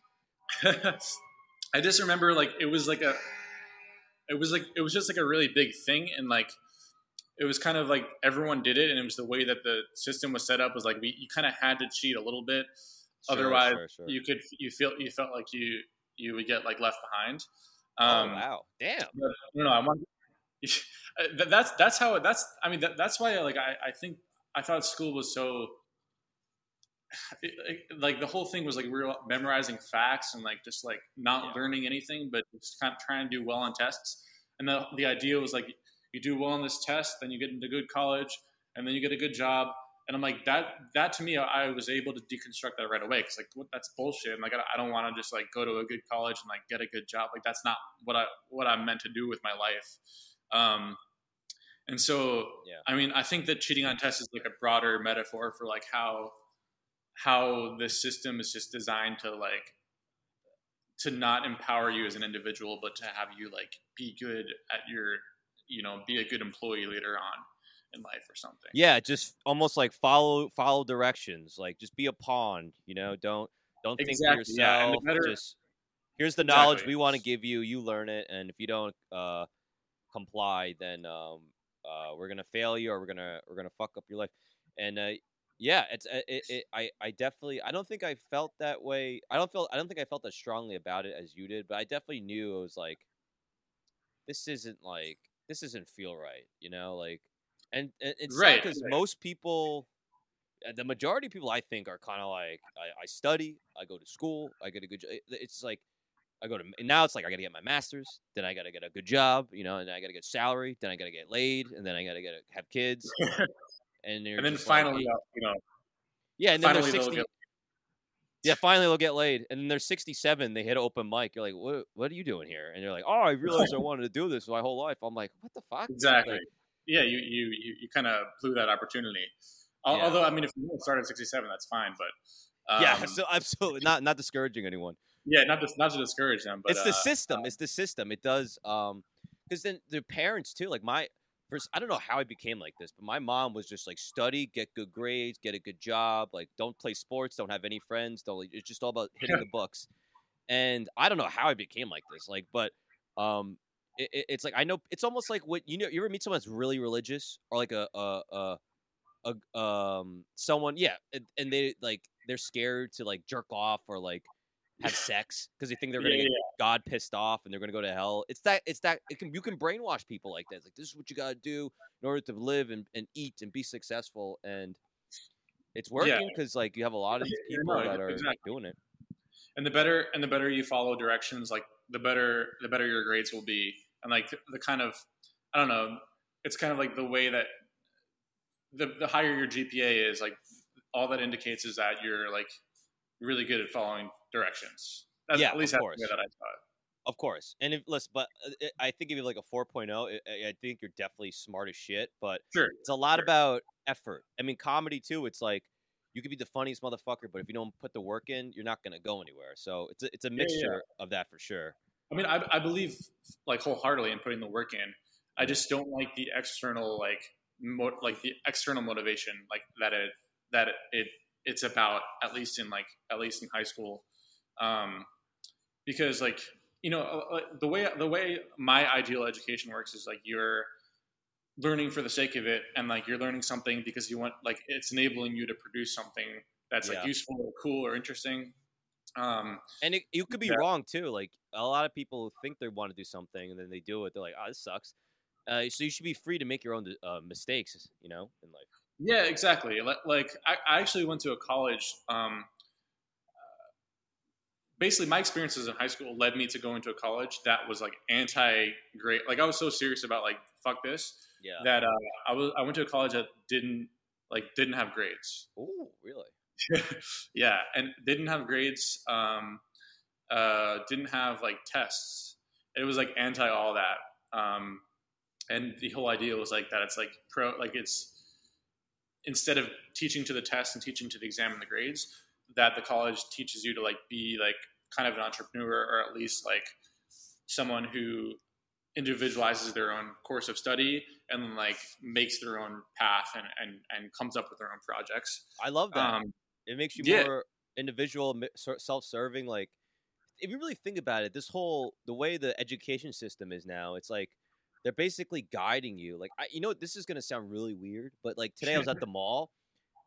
[LAUGHS] I just remember like it was like a it was like it was just like a really big thing and like it was kind of like everyone did it and it was the way that the system was set up was like we, you kind of had to cheat a little bit. Sure, otherwise sure, sure. you could you feel you felt like you you would get like left behind. Oh, um, oh wow. Damn. no no i want [LAUGHS] that's that's how that's i mean that, that's why like I, I think i thought school was so like the whole thing was like we were memorizing facts and like just like not yeah. learning anything, but just kind of trying to do well on tests. And the the idea was like you do well on this test, then you get into good college, and then you get a good job. And I'm like that that to me, I was able to deconstruct that right away because like what, that's bullshit. I'm like I don't want to just like go to a good college and like get a good job. Like that's not what I what I'm meant to do with my life. Um, and so, yeah. I mean, I think that cheating on tests is like a broader metaphor for like how how the system is just designed to like to not empower you as an individual but to have you like be good at your you know be a good employee later on in life or something yeah just almost like follow follow directions like just be a pawn you know don't don't exactly, think for yourself yeah. better, just here's the knowledge exactly. we want to give you you learn it and if you don't uh comply then um uh we're gonna fail you or we're gonna we're gonna fuck up your life and uh yeah, it's uh, it, it, I I definitely I don't think I felt that way. I don't feel I don't think I felt as strongly about it as you did, but I definitely knew it was like this isn't like this doesn't feel right, you know, like and, and it's right because right. most people uh, the majority of people I think are kind of like I, I, study, I go to school, I get a good job. It's like I go to now it's like I got to get my master's, then I got to get a good job, you know, and I got to get salary, then I got to get laid, and then I got to get have kids. [LAUGHS] and and then finally, like, you know, yeah, and then they're sixty. Get... Yeah, finally they'll get laid, and then they're sixty-seven. They hit open mic. You're like, what? What are you doing here? And you're like, oh, I [LAUGHS] realized I wanted to do this my whole life. I'm like, what the fuck? Exactly. Like, yeah, you you you, you kind of blew that opportunity. Yeah. Although, I mean, if you start at sixty-seven, that's fine. But um, yeah, so absolutely [LAUGHS] not not discouraging anyone. Yeah, not to, not to discourage them, but it's the uh, system. Uh, it's the system. It does um because then the parents too. Like my I don't know how I became like this, but my mom was just like study, get good grades, get a good job, like don't play sports, don't have any friends, don't it's just all about hitting [LAUGHS] the books. And I don't know how I became like this, like, but um, it, it, it's like I know it's almost like what you know. You ever meet someone that's really religious, or like a a a, a um someone, yeah, and, and they like they're scared to like jerk off or like have sex because they think they're gonna yeah, get yeah. God pissed off and they're gonna go to hell. It's that it's that it can you can brainwash people like that. It's like this is what you gotta do in order to live and, and eat and be successful and it's working because yeah. like you have a lot of these [LAUGHS] people no, that are exactly. doing it. And the better and the better you follow directions, like the better the better your grades will be. And like the kind of I don't know, it's kind of like the way that the the higher your GPA is, like all that indicates is that you're like really good at following directions. That's, yeah, at least the way that I it. Of course, and if listen, but uh, I think if you like a 4.0, I think you're definitely smart as shit. But sure, it's a lot sure. about effort. I mean, comedy too. It's like you could be the funniest motherfucker, but if you don't put the work in, you're not gonna go anywhere. So it's a, it's a mixture yeah, yeah. of that for sure. I mean, I, I believe like wholeheartedly in putting the work in. I just don't like the external like mo- like the external motivation like that it that it, it it's about at least in like at least in high school um, because like you know uh, uh, the way the way my ideal education works is like you're learning for the sake of it and like you're learning something because you want like it's enabling you to produce something that's like useful or cool or interesting. Um, and it, you could be yeah. wrong too like a lot of people think they want to do something and then they do it they're like oh this sucks. Uh, so you should be free to make your own uh, mistakes you know in life. Yeah exactly like i, I actually went to a college um, basically my experiences in high school led me to go into a college that was like anti great like i was so serious about like fuck this yeah. that uh, i was i went to a college that didn't like didn't have grades. Oh, really? [LAUGHS] yeah, and didn't have grades. Um, uh, didn't have like tests. It was like anti all that. Um, and the whole idea was like that. It's like pro, like it's instead of teaching to the test and teaching to the exam and the grades, that the college teaches you to like be like kind of an entrepreneur or at least like someone who individualizes their own course of study and like makes their own path and and, and comes up with their own projects. I love that. Um, it makes you yeah. more individual, self-serving. Like, if you really think about it, this whole the way the education system is now, it's like they're basically guiding you. Like, I, you know, this is gonna sound really weird, but like today I was at [LAUGHS] the mall,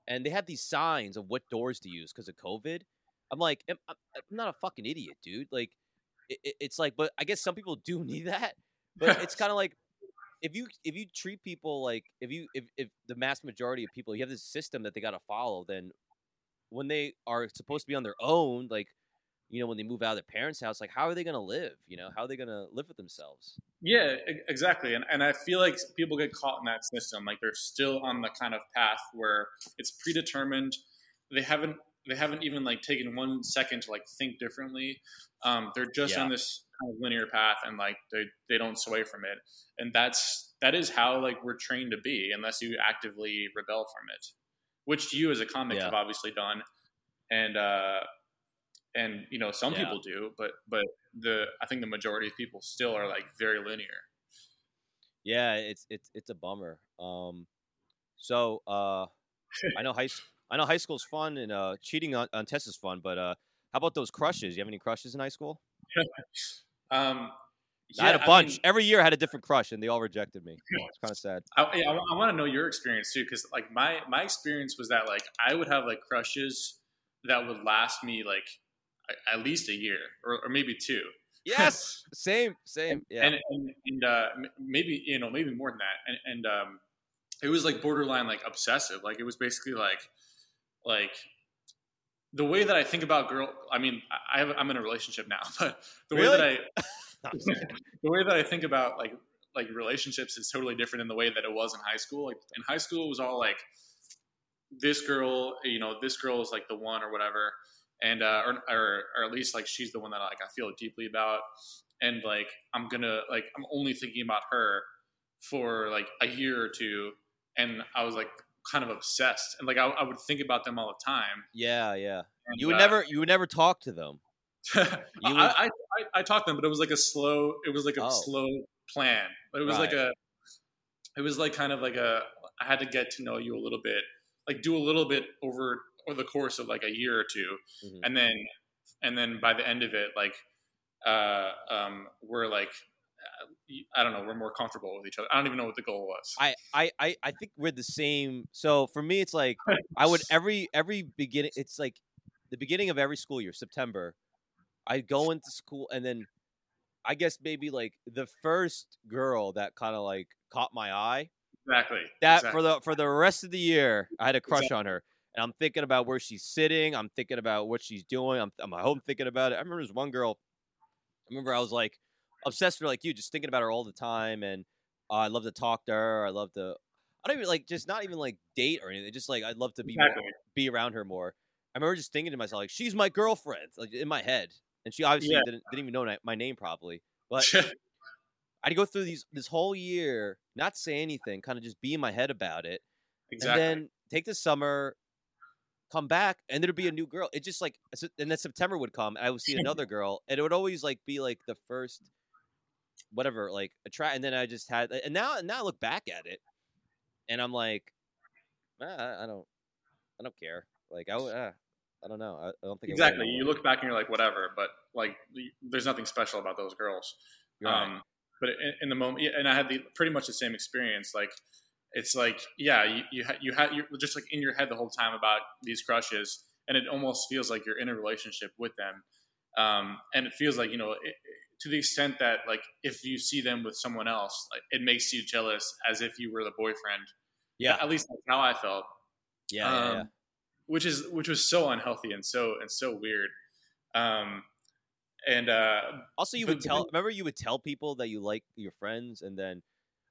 and they have these signs of what doors to use because of COVID. I'm like, I'm, I'm uh, I'm not a fucking idiot, dude. Like, it- it's like, but I guess some people do [LAUGHS] need that. But it's [LAUGHS] kind of like if you if you treat people like if you if, if the mass majority of people you have this system that they got to follow, then when they are supposed to be on their own, like you know when they move out of their parents' house, like how are they gonna live? You know how are they gonna live with themselves? Yeah, exactly. And and I feel like people get caught in that system. Like they're still on the kind of path where it's predetermined. They haven't they haven't even like taken one second to like think differently. Um, they're just Yeah. on this kind of linear path and like they they don't sway from it. And that's that is how like we're trained to be unless you actively rebel from it. Which you as a comic Yeah. have obviously done. And uh and you know some Yeah. people do, but but the I think the majority of people still are like very linear. Yeah, it's it's it's a bummer. Um, so uh, I know high i know high school's fun and uh, cheating on, on tests is fun, but uh, how about those crushes? You have any crushes in high school? [LAUGHS] Um, I had a bunch. mean, Every year I had a different crush, and they all rejected me. It's [LAUGHS] kind of sad. I, yeah, I, want to know your experience too, because like my my experience was that like I would have like crushes that would last me like at least a year or, or maybe two. Yes, [LAUGHS] same, same. Yeah, and and, and uh, maybe you know maybe more than that. And and um, it was like borderline like obsessive. Like it was basically like like the way that I think about girl I mean I I have, I'm in a relationship now [LAUGHS] but the way that I [LAUGHS] the way that I think about like like relationships is totally different in the way that it was in high school. Like in high school it was all like this girl you know this girl is like the one or whatever and uh, or, or or at least like she's the one that like I feel deeply about and like I'm gonna like I'm only thinking about her for like a year or two and I was like kind of obsessed and like I, I would think about them all the time yeah, yeah. and, You would uh, never, you would never talk to them. [LAUGHS] I, You would- I, I I talked to them but it was like a slow it was like a Oh. slow plan But it was like a it was like kind of like a I had to get to know you a little bit like do a little bit over over the course of like a year or 2 Mhm. and then and then by the end of it like uh um we're like uh, i don't know we're more comfortable with each other i don't even know what the goal was I, I, I, I think we're the same. So for me, it's like I would [LAUGHS] every every beginning. It's like the beginning of every school year, September. I go into school, and then I guess maybe like the first girl that kind of like caught my eye. exactly That exactly. for the for the rest of the year, I had a crush on her, and I'm thinking about where she's sitting. I'm thinking about what she's doing. I'm I'm at home thinking about it. I remember this one girl. I remember I was like obsessed with her, like you, just thinking about her all the time, and uh, I love to talk to her. I love to. I don't even like just not even like date or anything. Just like I'd love to be more, be around her more. I remember just thinking to myself like she's my girlfriend, like in my head, and she obviously Yeah. didn't didn't even know my- my name probably. But [LAUGHS] I'd go through these this whole year, not say anything, kind of just be in my head about it, exactly and then take the summer, come back, and there'd be a new girl. It just like and then September would come, and I would see [LAUGHS] another girl, and it would always like be like the first, whatever, like a try. and then I just had, and now now I look back at it, and I'm like, ah, I don't, I don't care. Like I, ah, I don't know. I, I don't think exactly you look back and you're like whatever but like there's nothing special about those girls Right. Um, but in, in the moment, yeah, and I had the pretty much the same experience. Like, it's like, yeah, you you had you had you're just like in your head the whole time about these crushes, and it almost feels like you're in a relationship with them. Um, and it feels like you know, it, to the extent that like if you see them with someone else, like it makes you jealous as if you were the boyfriend. yeah, At least that's how I felt. yeah, yeah, yeah. Um, Which is which was so unhealthy and so and so weird. Um, and uh, Also, you but- would tell. Remember, you would tell people that you like your friends, and then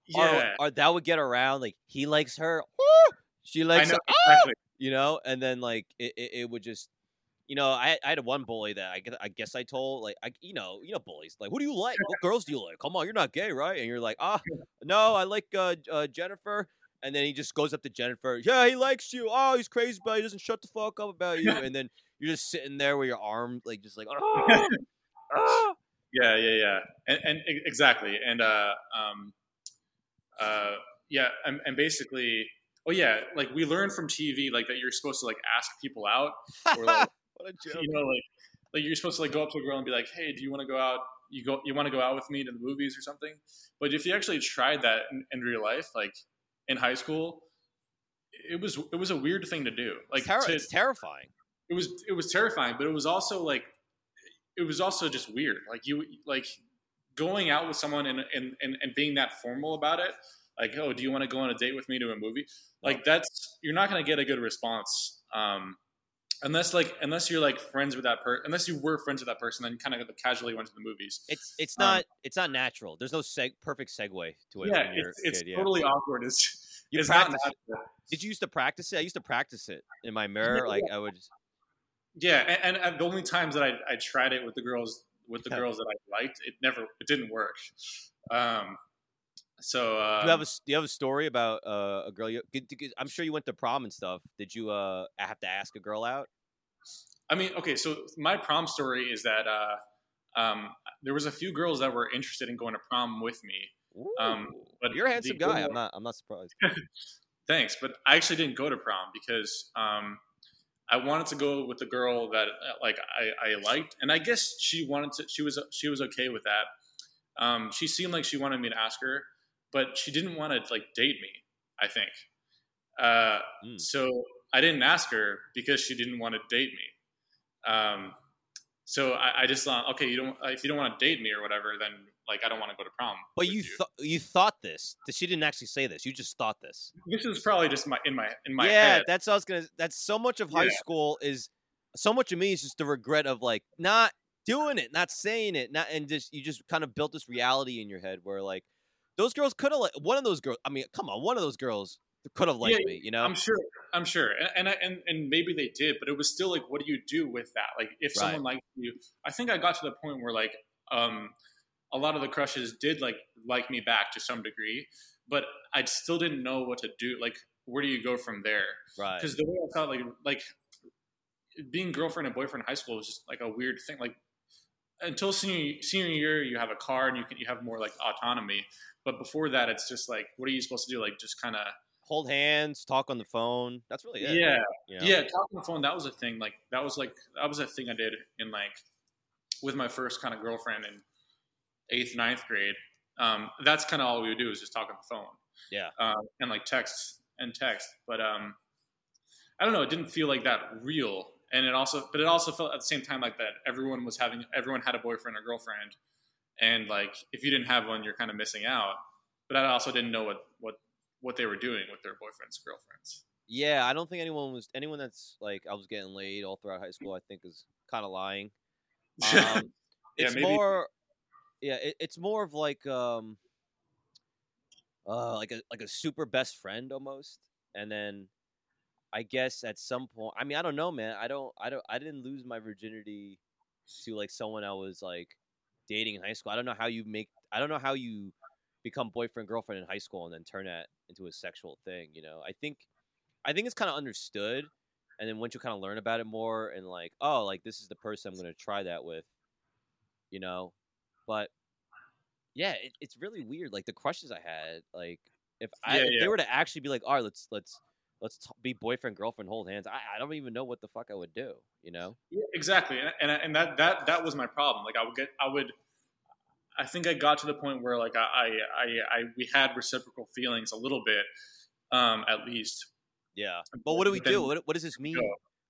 yeah, or, or that would get around like he likes her. [LAUGHS] She likes, know, ah! [LAUGHS] exactly. you know, and then like it, it, it would just, you know, I I had one bully that I guess I guess I told like I you know you know bullies like who do you like what girls do you like come on you're not gay right and you're like ah no I like uh, uh Jennifer and then he just goes up to Jennifer yeah he likes you oh he's crazy but he doesn't shut the fuck up about you [LAUGHS] and then you're just sitting there with your arm like just like ah, ah. Yeah, yeah, yeah, and, and exactly, and uh, um, uh, yeah, and, and basically, oh yeah, like we learned from TV, like that you're supposed to like ask people out, or like [LAUGHS] what a joke you know, like like you're supposed to like go up to a girl and be like, hey, do you want to go out? You go, you want to go out with me to the movies or something? But if you actually tried that in, in real life, like in high school, it was it was a weird thing to do. Like it's, ter- to, it's terrifying it was it was terrifying, but it was also like it was also just weird. Like you like going out with someone and and, and, and being that formal about it. Like, oh, do you want to go on a date with me to a movie? Like that's you're not going to get a good response um, unless like unless you're like friends with that person. Unless you were friends with that person, then kind of casually went to the movies. it's it's Um, not it's not natural there's no seg- perfect segue to it yeah, it's, it's kid, yeah. totally awkward. It's You it's not practice natural. Did you used to practice it? I used to practice it in my mirror. Like I would. Just, Yeah, and, and, and the only times that I, I tried it with the girls with the Yeah. girls that I liked, it never it didn't work. Um, so uh, do you have a s- Do you have a story about uh, a girl? You, I'm sure you went to prom and stuff. Did you uh have to ask a girl out? I mean, okay, so my prom story is that uh, um, there was a few girls that were interested in going to prom with me. Um, but you're a handsome guy. girl- I'm not. I'm not surprised. [LAUGHS] Thanks, but I actually didn't go to prom because um, I wanted to go with the girl that uh, like I, I liked, and I guess she wanted to. She was she was okay with that. Um, she seemed like she wanted me to ask her, but she didn't want to like date me. I think. Uh, Mm. So I didn't ask her because she didn't want to date me. Um, so I, I just thought, okay, you don't if you don't want to date me or whatever, then like I don't want to go to prom. But you thought you thought this. She didn't actually say this. You just thought this. this is probably just my in my in my head. yeah, head. that's what I was gonna. That's so much of high Yeah. school is so much of me is just the regret of like not doing it, not saying it, not and just you just kind of built this reality in your head where like those girls could have like one of those girls. I mean, come on, one of those girls could have liked Yeah, me. You know, I'm sure. I'm sure, and and, I- and and maybe they did, but it was still like, what do you do with that? Like, if Right. someone liked you, I think I got to the point where like, um, a lot of the crushes did like like me back to some degree, but I still didn't know what to do. Like, where do you go from there? right? Because the way I thought, like, like being girlfriend and boyfriend in high school was just like a weird thing. Like, until senior senior year, you have a car and you can you have more like autonomy. But before that, it's just like, what are you supposed to do? Like, just kind of Hold hands, talk on the phone. That's really it. yeah. you know? Yeah, talking on the phone, that was a thing. Like that was like that was a thing I did in like with my first kind of girlfriend in eighth, ninth grade. Um, that's kind of all we would do is just talk on the phone. Yeah. Um, and like text and text. But um, I don't know, it didn't feel like that real. And it also but it also felt at the same time like that everyone was having everyone had a boyfriend or girlfriend. And like if you didn't have one, you're kind of missing out. But I also didn't know what what what they were doing with their boyfriends, girlfriends. Yeah, I don't think anyone was anyone that's like I was getting laid all throughout high school. I think is kind of lying. [LAUGHS] Um, Yeah, it's maybe- more, yeah, it, it's more of like um, uh, like a like a super best friend almost, and then I guess at some point, I mean, I don't know, man. I don't, I don't, I didn't lose my virginity to like someone I was like dating in high school. I don't know how you make, I don't know how you become boyfriend girlfriend in high school and then turn that into a sexual thing. You know, I think, I think it's kind of understood, and then once you kind of learn about it more and like, oh, like this is the person I'm gonna try that with, you know, but yeah, it, it's really weird. Like the crushes I had, like if I Yeah, if yeah. they were to actually be like, all right, let's let's let's t- be boyfriend girlfriend, hold hands. I, I don't even know what the fuck I would do. You know? Yeah, exactly, and and, and that that that was my problem. Like I would get, I would, I think I got to the point where like I I I, I we had reciprocal feelings a little bit, um, at least. Yeah. But what do we Then do? What, what does this mean?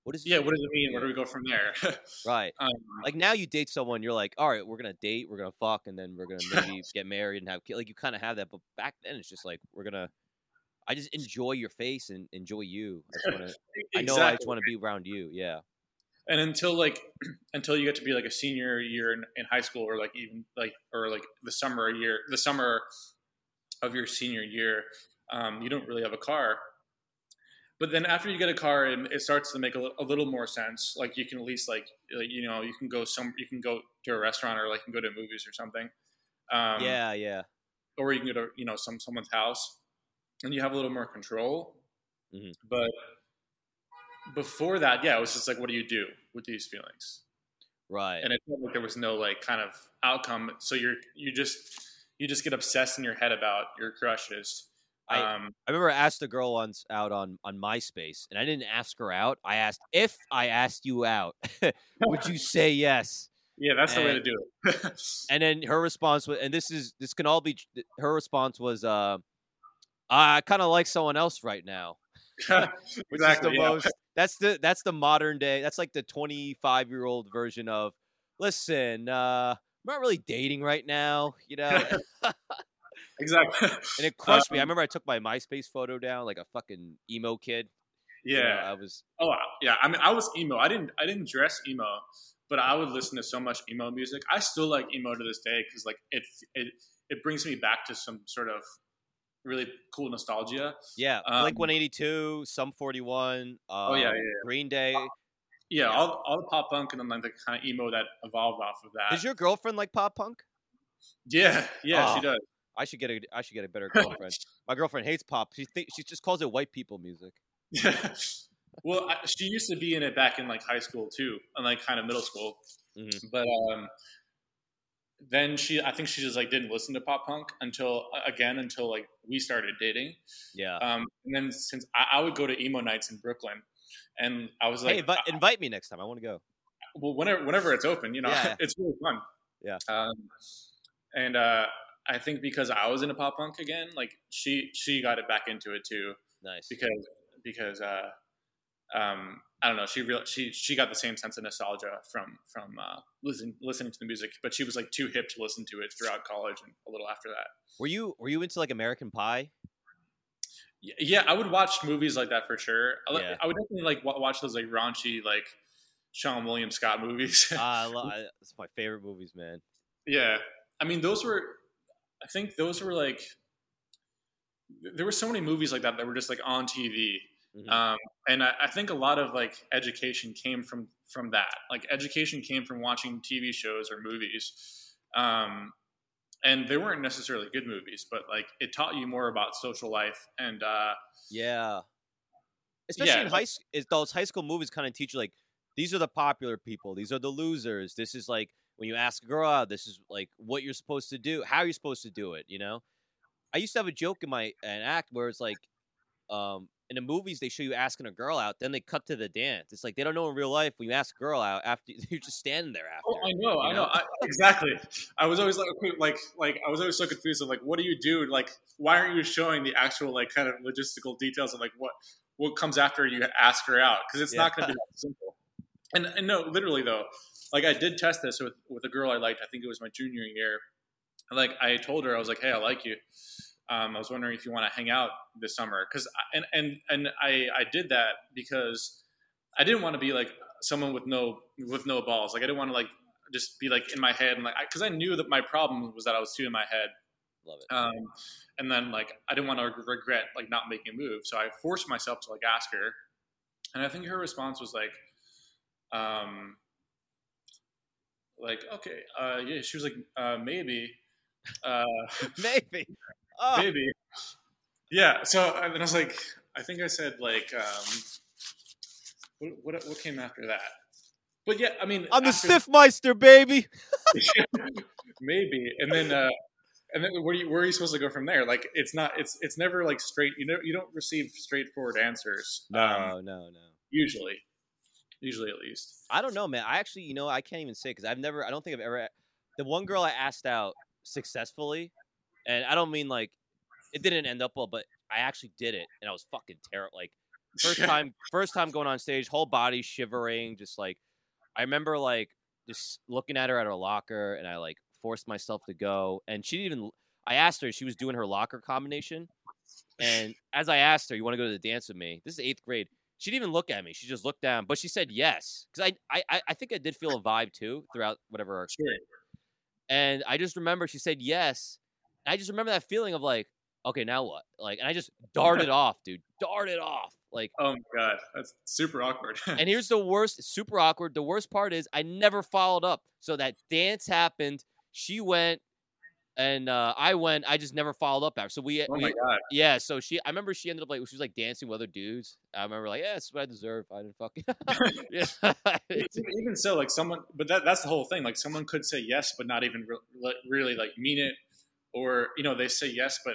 What does Yeah, what does it mean? Where do we go from there? [LAUGHS] Right. um, Like now you date someone, you're like, all right, we're gonna date, we're gonna fuck, and then we're gonna maybe [LAUGHS] get married and have kids. Like you kind of have that, but back then it's just like we're gonna. I just enjoy your face and enjoy you. I just [LAUGHS] wanna, I know I just want to be around you. Yeah. and until like [CLEARS THROAT] until you get to be like a senior year in, in high school or like even like or like the summer year the summer of your senior year um, you don't really have a car but then after you get a car, it, it starts to make a, a little more sense. Like you can at least like, like you know you can go some you can go to a restaurant or like you can go to movies or something. Um, yeah, yeah. or you can go to you know some someone's house and you have a little more control Mhm. but before that yeah it was just like what do you do with these feelings Right. and it felt like there was no like kind of outcome so you're you just you just get obsessed in your head about your crushes I- um I remember I asked a girl once out on on MySpace, and I didn't ask her out. I asked if I asked you out, [LAUGHS] would you [LAUGHS] say yes? yeah that's the way to do it And then her response was, and this is this can all be. Her response was, uh, "I kind of like someone else right now," [LAUGHS] which exactly is the yeah. most. That's the that's the modern day. That's like the twenty five year old version of, listen, uh, I'm not really dating right now, you know. Exactly and it [LAUGHS] crushed me. I Um, remember I took my MySpace photo down like a fucking emo kid. you know, yeah I was Oh yeah, I mean, I was emo. I didn't, I didn't dress emo, but I would listen to so much emo music. I still like emo to this day because like it, it, it brings me back to some sort of really cool nostalgia. yeah, Um, Blink One Eighty Two, Sum Forty One. Oh, yeah, yeah, yeah. Green Day. Yeah, Yeah. all, all the pop punk and then like the kind of emo that evolved off of that. Does your girlfriend like pop punk? yeah, yeah, she Oh. does. I should get a I should get a better [LAUGHS] girlfriend. My girlfriend hates pop. She think she just calls it white people music. [LAUGHS] well, I, she used to be in it back in like high school too, and like kind of middle school. Mhm. But um, then she, I think she just like didn't listen to pop punk until again until like we started dating. Yeah. Um, and then since I, I would go to emo nights in Brooklyn, and I was like, hey, invite me next time. I want to go. well, whenever whenever it's open, you know, Yeah. [LAUGHS] it's really fun. Yeah. Um, and uh, I think because I was into pop punk again, like she she got it back into it too Nice. because because uh, um, I don't know she real she she got the same sense of nostalgia from from uh, listening listening to the music, but she was like too hip to listen to it throughout college and a little after that. Were you were you into like American Pie? Y- Yeah, I would watch movies like that for sure. I, Yeah. I would definitely like watch those like raunchy like Seann William Scott [LAUGHS] movies. Ah, I lo- I, it's my favorite movies, man. yeah, I mean those were. I think those were like. There were so many movies like that that were just like on TV, Mhm. um, and I, I think a lot of like education came from from that. Like education came from watching TV shows or movies, um, and they weren't necessarily good movies, but like it taught you more about social life and. Uh, Yeah. Especially Yeah, in high school, those high school movies kind of teach you like these are the popular people, these are the losers. This is like when you ask a girl out, this is like what you're supposed to do, how you're supposed to do it. You know, I used to have a joke in my an act where it's like, um, in the movies they show you asking a girl out, then they cut to the dance. It's like they don't know in real life when you ask a girl out after [LAUGHS] you're just standing there after. Oh, I know, I you know, know? I, exactly. I was always like, like, like I was always so confused of like, what do you do? Like, why aren't you showing the actual like kind of logistical details of like what what comes after you ask her out? Because it's not going to be that simple. And, and no, literally though, like I did test this with with a girl I liked. I think it was my junior year. Like I told her, I was like, hey, I like you. Um, I was wondering if you want to hang out this summer, because and and and I I did that because I didn't want to be like someone with no with no balls. Like I didn't want to like just be like in my head and like because I, knew that my problem was that I was too in my head. Love it. Um, and then like I didn't want to regret like not making a move, so I forced myself to like ask her, and I think her response was like, um, like okay, uh, yeah. She was like, uh, maybe, uh, [LAUGHS] Maybe. Oh, maybe, yeah. So and then I was like, I think I said like, um, what what, what came after that? But yeah, I mean, I'm the Stiffmeister, baby. [LAUGHS] maybe and then uh and then where, you, where are you supposed to go from there like it's not it's it's never like straight you know you don't receive straightforward answers No, um, no, no. usually usually at least I don't know, man. I actually, you know, I can't even say because I've never, I don't think I've ever. The one girl I asked out successfully, and I don't mean like it didn't end up well, but I actually did it, and I was fucking terrible. Like first [LAUGHS] time, first time going on stage, whole body shivering, just like I remember like just looking at her at her locker, and I like forced myself to go, and she didn't even. I asked her, she was doing her locker combination, and as I asked her, "You want to go to the dance with me?" This is eighth grade. She didn't even look at me. She just looked down, but she said yes because I, I I think I did feel a vibe too throughout whatever. Our, sure and I just remember she said yes. And I just remember that feeling of like, okay, now what? Like, and I just darted off, dude, darted off. Like, oh my god, that's super awkward. and [LAUGHS] here's the worst, super awkward. The worst part is I never followed up. So that dance happened. She went, and uh, I went. I just never followed up after. So we, oh we my god. yeah. So she, I remember she ended up like she was like dancing with other dudes. I remember like, yeah, that's what I deserve. I didn't fucking. [LAUGHS] yeah. [LAUGHS] even even so, like someone, but that that's the whole thing. Like someone could say yes, but not even re- really like mean it, or you know they say yes, but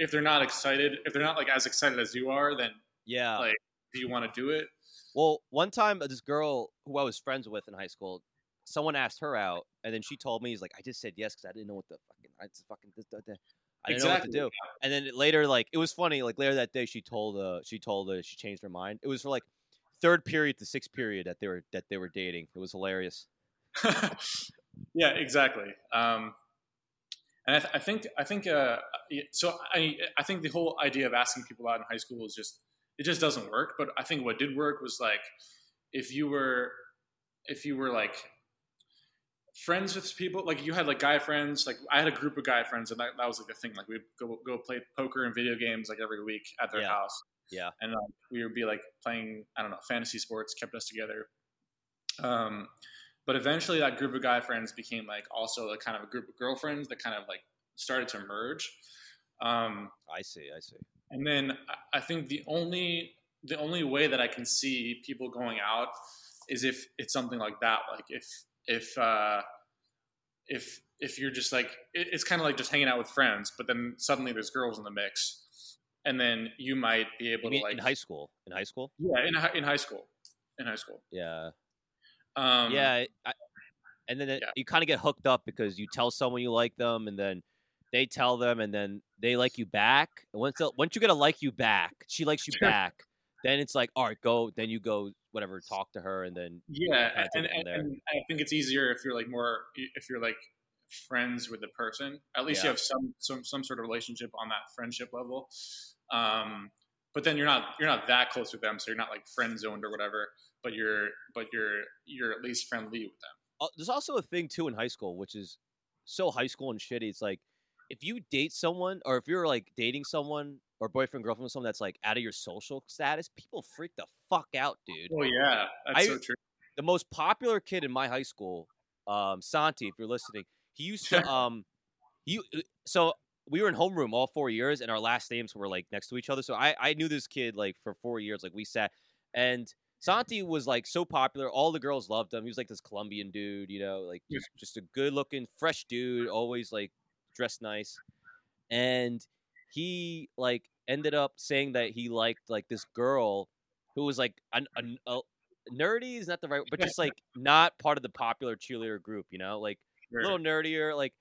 if they're not excited, if they're not like as excited as you are, then yeah. like, do you want to do it? Well, one time uh, this girl who I was friends with in high school, someone asked her out, and then she told me, "He's like, I just said yes because I didn't know what the fucking, I just fucking, this, that, that. I didn't Exactly, know what to do." And then later, like, it was funny. Like later that day, she told, uh, she told, uh, she changed her mind. It was for like third period to sixth period that they were that they were dating. It was hilarious. [LAUGHS] yeah, exactly. Um, and I, th- I think I think uh, so. I I think the whole idea of asking people out in high school is just it just doesn't work. But I think what did work was like if you were if you were like friends with people like you had like guy friends like i had a group of guy friends and that, that was like the thing like we'd go, go play poker and video games like every week at their Yeah. house Yeah. and like, we would be like playing i don't know fantasy sports kept us together um but eventually that group of guy friends became like also like kind of a group of girlfriends that kind of like started to merge um I see. I see. and then I think the only the only way that I can see people going out is if it's something like that. Like if if uh, if if you're just like it, it's kind of like just hanging out with friends, but then suddenly there's girls in the mix, and then you might be able to like in high school? In high school? yeah in hi- in high school in high school Yeah. um, yeah. I, and then it, yeah. you kind of get hooked up because you tell someone you like them, and then they tell them, and then they like you back. And once once you get a like you back, she likes you [LAUGHS] Sure. back. Then it's like, all right, go. Then you go, whatever, talk to her, and then yeah and, and, and I think it's easier if you're like more if you're like friends with the person at least Yeah. you have some some some sort of relationship on that friendship level um but then you're not you're not that close with them so you're not like friend zoned or whatever but you're but you're you're at least friendly with them uh, there's also a thing too in high school, which is so high school and shitty. It's like if you date someone, or if you're like dating someone, or boyfriend girlfriend with someone that's like out of your social status, people freak the fuck out, dude. oh yeah that's I- so true the most popular kid in my high school, um, Santi, if you're listening, he used to [LAUGHS] um, you so we were in homeroom all four years, and our last names were like next to each other. So I I knew this kid like for four years. Like we sat, and Santi was like so popular. All the girls loved him. He was like this Colombian dude, you know, like just just a good looking, fresh dude, always like dressed nice, and he like ended up saying that he liked like this girl who was like an, an, a nerdy is not the right, but just like [LAUGHS] not part of the popular cheerleader group, you know, like a little nerdier, like,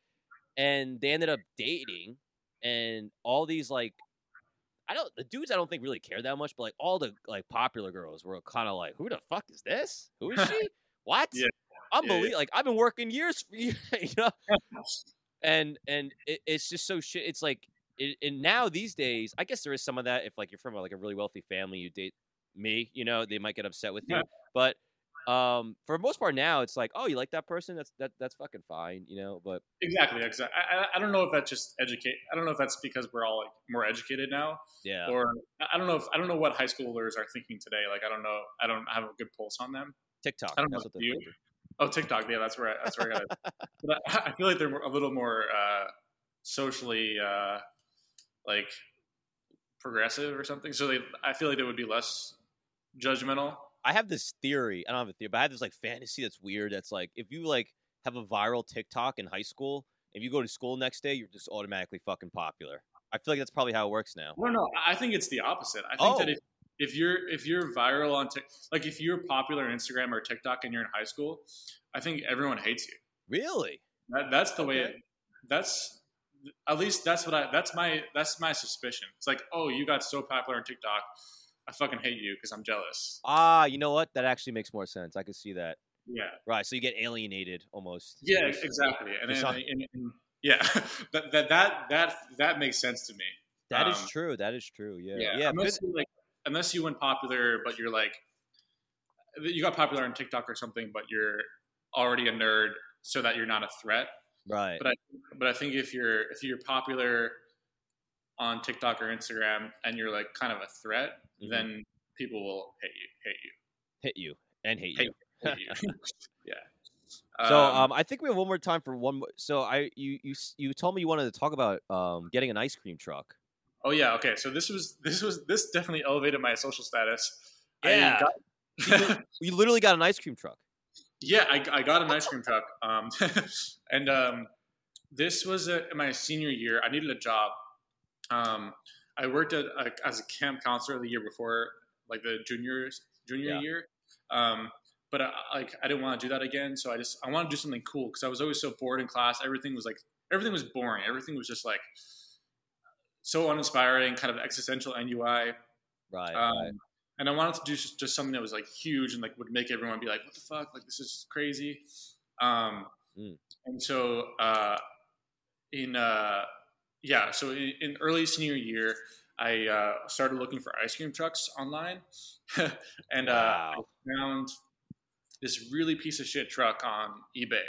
and they ended up dating, and all these like, I don't, the dudes I don't think really care that much, but like all the like popular girls were kind of like, who the fuck is this? Who is she? what? [LAUGHS] Yeah. Unbelievable! Like I've been working years for you, [LAUGHS] you know, and and it, it's just so shit. It's like, it, and now these days, I guess there is some of that. If like you're from like a really wealthy family, you date me, you know, they might get upset with you. Yeah. But um, for the most part, now it's like, oh, you like that person? That's that that's fucking fine, you know. But exactly exactly I, I- I don't know if that's just educate i don't know if that's because we're all like more educated now yeah, or I- don't know if i don't know what high schoolers are thinking today like i don't know i don't have a good pulse on them TikTok. I don't know what you- thinking. Oh, TikTok. Yeah, that's where I, that's where I got it. [LAUGHS] but I, I feel like they're a little more uh, socially uh, like progressive or something. So they, I feel like they would be less judgmental. I have this theory. I don't have a theory, but I have this like fantasy that's weird. That's like if you like have a viral TikTok in high school, if you go to school next day, you're just automatically fucking popular. I feel like that's probably how it works now. I don't. I think it's the opposite. I think that Oh. if, if you're if you're viral on Tik, like if you're popular on Instagram or TikTok and you're in high school, I think everyone hates you. Really? That, that's the way. It, that's at least that's what I. That's my that's my suspicion. It's like, oh, you got so popular on TikTok, I fucking hate you because I'm jealous. Ah, you know what? That actually makes more sense. I could see that. Yeah. Right. So you get alienated almost. Yeah, exactly. And, not- and, and- yeah, [LAUGHS] that, that that that that makes sense to me. That is Um, true. That is true. Yeah. Yeah, Yeah. unless you like, unless you went popular, but you're like, you got popular on TikTok or something, but you're already a nerd, so that you're not a threat. Right. But I, but I think if you're if you're popular on TikTok or Instagram and you're like kind of a threat, Mhm. then people will hate you, hate you, Hit you and hate Hate you. hate you. [LAUGHS] [LAUGHS] yeah. So um, I think we have one more time for one. More. So I you you you told me you wanted to talk about um, getting an ice cream truck. oh yeah. Okay. So this was this was this definitely elevated my social status. Yeah. got- [LAUGHS] You literally got an ice cream truck. Yeah, I, I got an ice cream truck. Um, [LAUGHS] and um, this was a, my senior year. I needed a job. Um, I worked at like, as a camp counselor the year before, like the juniors junior Yeah. year. Um, but I, like I didn't want to do that again, so I just I want to do something cool because I was always so bored in class. Everything was like everything was boring. Everything was just like so uninspiring, kind of existential NUI. Right. Um, right. And I wanted to do just, just something that was like huge and like would make everyone be like, "What the fuck? Like this is crazy." Um, Mm. And so, uh, in uh, yeah, so in, in early senior year, I uh, started looking for ice cream trucks online, [LAUGHS] and uh, I found this really piece of shit truck on eBay.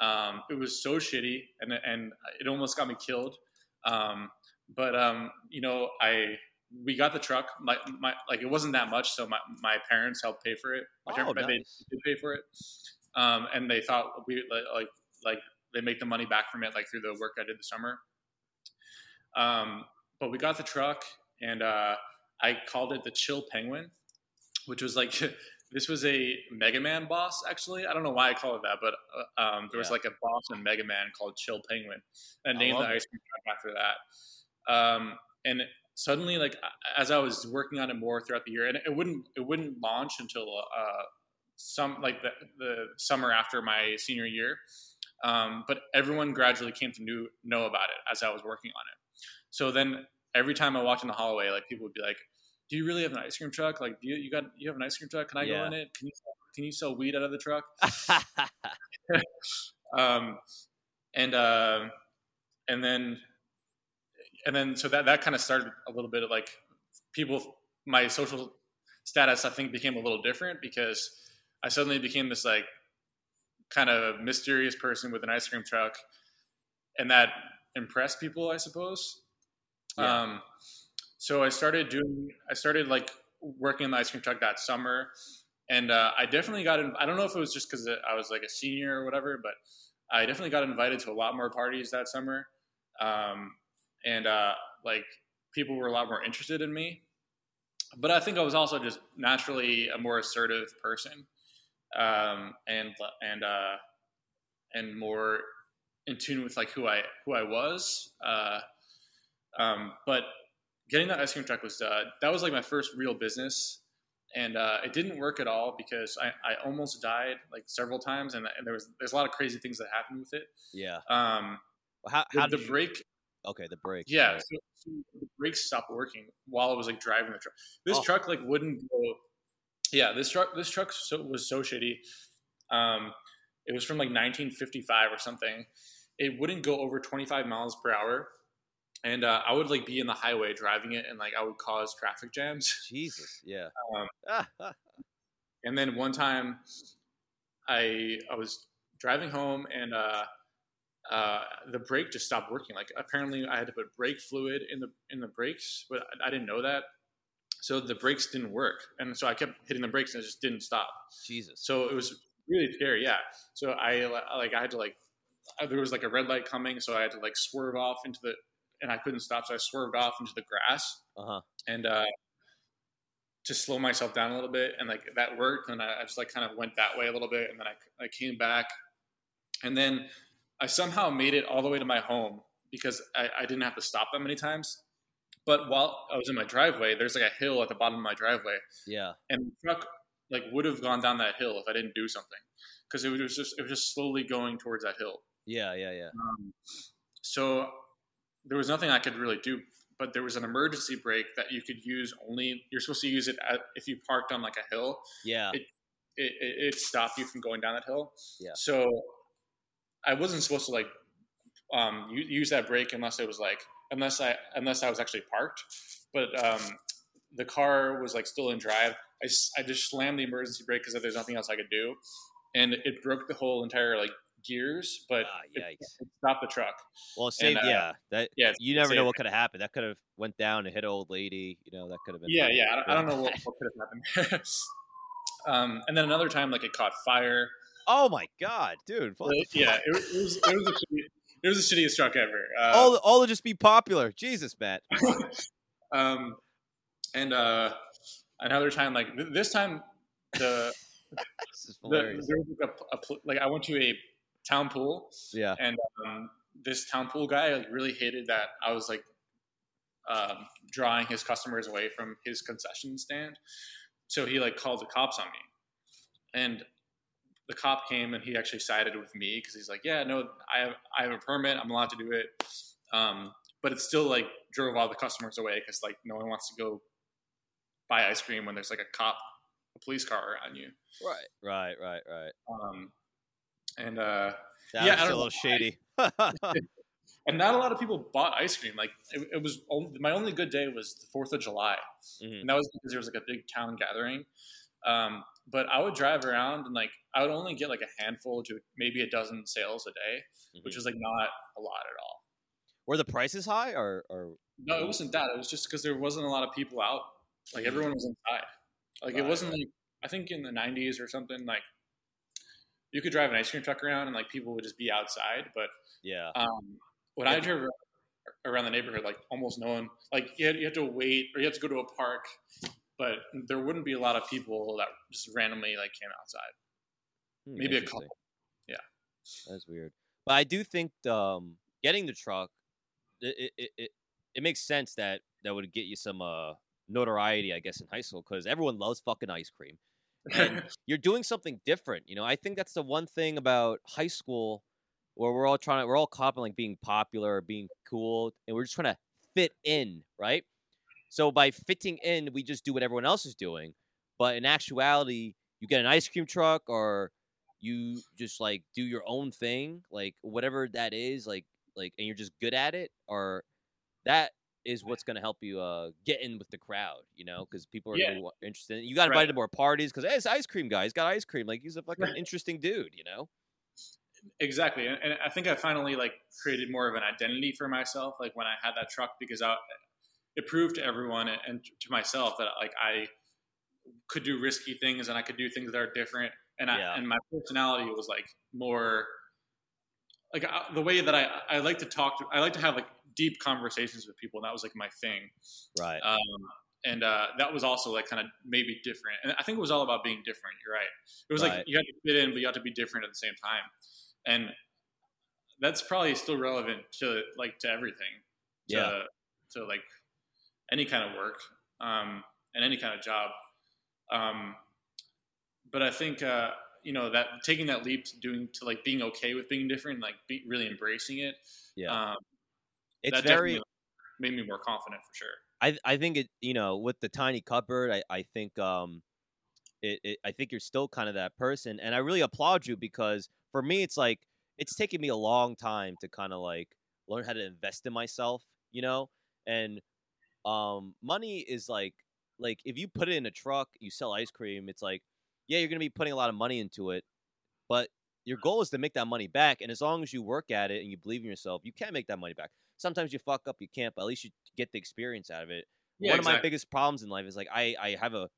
Um, it was so shitty, and and it almost got me killed. Um, but um, you know, I we got the truck. My, my like it wasn't that much, so my, my parents helped pay for it. Oh, nice. they did pay for it, um, and they thought we like, like like they make the money back from it like through the work I did the summer. Um, but we got the truck, and uh, I called it the Chill Penguin, which was like [LAUGHS] this was a Mega Man boss. Actually, I don't know why I call it that, but uh, um, there was like a boss in Mega Man called Chill Penguin, and named the ice cream truck after that. Um, and suddenly, like as I was working on it more throughout the year, and it wouldn't it wouldn't launch until uh, some like the, the summer after my senior year. Um, but everyone gradually came to knew, know about it as I was working on it. So then every time I walked in the hallway, like people would be like, "Do you really have an ice cream truck? Like, do you, you got you have an ice cream truck? Can I Yeah. go in it? Can you can you sell weed out of the truck?" [LAUGHS] [LAUGHS] um, and uh, and then and then so that that kind of started a little bit of like people my social status I think became a little different because I suddenly became this like kind of mysterious person with an ice cream truck and that impressed people I suppose Yeah. um, so I started doing I started like working on the ice cream truck that summer and uh, I definitely got in, I don't know if it was just because I was like a senior or whatever but I definitely got invited to a lot more parties that summer um, and uh, like people were a lot more interested in me but I think I was also just naturally a more assertive person, um, and and uh, and more in tune with like who I who I was. Uh, um, but getting that ice cream truck was uh, that was like my first real business, and uh, it didn't work at all because I, I almost died like several times, and, and there was there's a lot of crazy things that happened with it. yeah. Um, How, the, how the did you- brake Okay, the brake. yeah, so, so the brakes stopped working while I was like driving the truck. This Oh. truck like wouldn't go. Yeah, this truck this truck so, was so shitty. Um, it was from like 1955 or something. It wouldn't go over 25 miles per hour, and uh, I would like be in the highway driving it, and like I would cause traffic jams. Jesus. Yeah. [LAUGHS] Um. [LAUGHS] And then one time, I I was driving home and uh, uh, the brake just stopped working. Like apparently, I had to put brake fluid in the in the brakes, but I, I didn't know that. So the brakes didn't work, and so I kept hitting the brakes and it just didn't stop. Jesus. So it was really scary. Yeah. So I like I had to like uh, there was like a red light coming, so I had to like swerve off into the and I couldn't stop, so I swerved off into the grass Uh huh. and uh, to slow myself down a little bit, and like that worked. And I, I just like kind of went that way a little bit, and then I, I came back, and then I somehow made it all the way to my home because I, I didn't have to stop that many times. But while I was in my driveway, there's like a hill at the bottom of my driveway, Yeah. and the truck like would have gone down that hill if I didn't do something because it was just it was just slowly going towards that hill. Yeah. Yeah. Yeah. Um, so there was nothing I could really do, but there was an emergency brake that you could use only. You're supposed to use it at, if you parked on like a hill. Yeah. It, it, it stopped you from going down that hill. Yeah. So I wasn't supposed to like um, use that brake unless it was like unless I unless I was actually parked. But um, the car was like still in drive. I, I just slammed the emergency brake because there's nothing else I could do, and it broke the whole entire like gears, but Ah, it, it stopped the truck. Well, save. uh, yeah, that Yeah, you never know what could have happened. That could have went down and hit an old lady. You know, that could have been. Yeah, yeah. I don't, I don't know what, what could have happened. [LAUGHS] um, and then another time, like it caught fire. Oh my god, dude! yeah, it, was- it was it was the shitty, it was the shittiest truck ever. Uh, all all to just be popular. Jesus, Matt. [LAUGHS] um, and uh, another time, like th- this time, the, [LAUGHS] This is the there was like a, a like I went to a town pool, Yeah. and um, this town pool guy like really hated that I was like um, drawing his customers away from his concession stand. So he like called the cops on me, and the cop came and he actually sided with me because he's like, "Yeah, no, I have I have a permit. I'm allowed to do it." Um, but it still like drove all the customers away because like no one wants to go buy ice cream when there's like a cop, a police car around you. Right. Right. Right. Right. Um, and uh, That Yeah, was I a don't little know shady. [LAUGHS] and not a lot of people bought ice cream. Like it, it was only, my only good day was the Fourth of July, Mhm. and that was because there was like a big town gathering. Um, but I would drive around and like I would only get like a handful to maybe a dozen sales a day, which Mhm. was like not a lot at all. Were the prices high or or No, it wasn't that. It was just because there wasn't a lot of people out. Like everyone was inside. Like it wasn't like I think in the '90s or something. Like you could drive an ice cream truck around and like people would just be outside, but yeah? Um, when Yeah. I drove around the neighborhood, like almost no one, like you had, you had to wait or you had to go to a park, but there wouldn't be a lot of people that just randomly like came outside. Hmm, Maybe a couple. Yeah. That's weird. But I do think um, getting the truck, it, it, it, it, makes sense that that would get you some uh, notoriety, I guess, in high school because everyone loves fucking ice cream. And [LAUGHS] you're doing something different. You know, I think that's the one thing about high school where we're all trying to, we're all in like being popular or being cool, and we're just trying to fit in, right? So by fitting in, we just do what everyone else is doing. But in actuality, you get an ice cream truck or you just like do your own thing, like whatever that is, like like, and you're just good at it, or that is what's going to help you uh get in with the crowd, you know, because people are Yeah. wa- interested. You got Right. invited to more parties because hey, it's ice cream guy. He's got ice cream. Like he's a fucking interesting dude, you know. exactly, and, and I think I finally like created more of an identity for myself. Like when I had that truck, because I, it proved to everyone and, to myself that like I could do risky things and I could do things that are different. And I, Yeah. and my personality was like more like I, the way that I I like to talk to I like to have like deep conversations with people and that was like my thing. Right. Um, and uh, that was also like kind of maybe different. And I think it was all about being different. You're right. It was Right. like you had to fit in, but you had to be different at the same time. And that's probably still relevant to like to everything. To, Yeah. To like any kind of work um, and any kind of job. Um, but I think uh, you know that taking that leap to doing to like being okay with being different, like be, really embracing it. Yeah. Um, it's that very. made me more confident for sure. I I think it you know with the tiny cupboard I I think um it, it I think you're still kind of that person and I really applaud you because for me it's like it's taken me a long time to kind of like learn how to invest in myself you know and um money is like like if you put it in a truck you sell ice cream it's like yeah you're gonna be putting a lot of money into it but your goal is to make that money back and as long as you work at it and you believe in yourself you can make that money back sometimes you fuck up you can't but at least you get the experience out of it Yeah, one of my biggest problems in life is like I I have a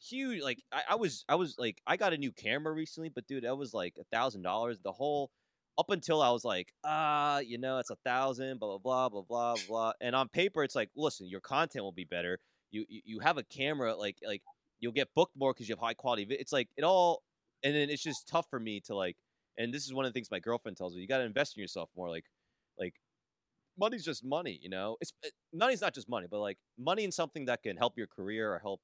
huge like I, I was I was like I got a new camera recently, but dude, that was like a thousand dollars. The whole up until I was like, ah, you know, it's a thousand, blah blah blah blah blah blah. And on paper, it's like, listen, your content will be better. You you, you have a camera, like like you'll get booked more because you have high quality. It's like it all, and then it's just tough for me to like. And this is one of the things my girlfriend tells me: you got to invest in yourself more. Like like money's just money, you know. It's it, money's not just money, but like money in something that can help your career or help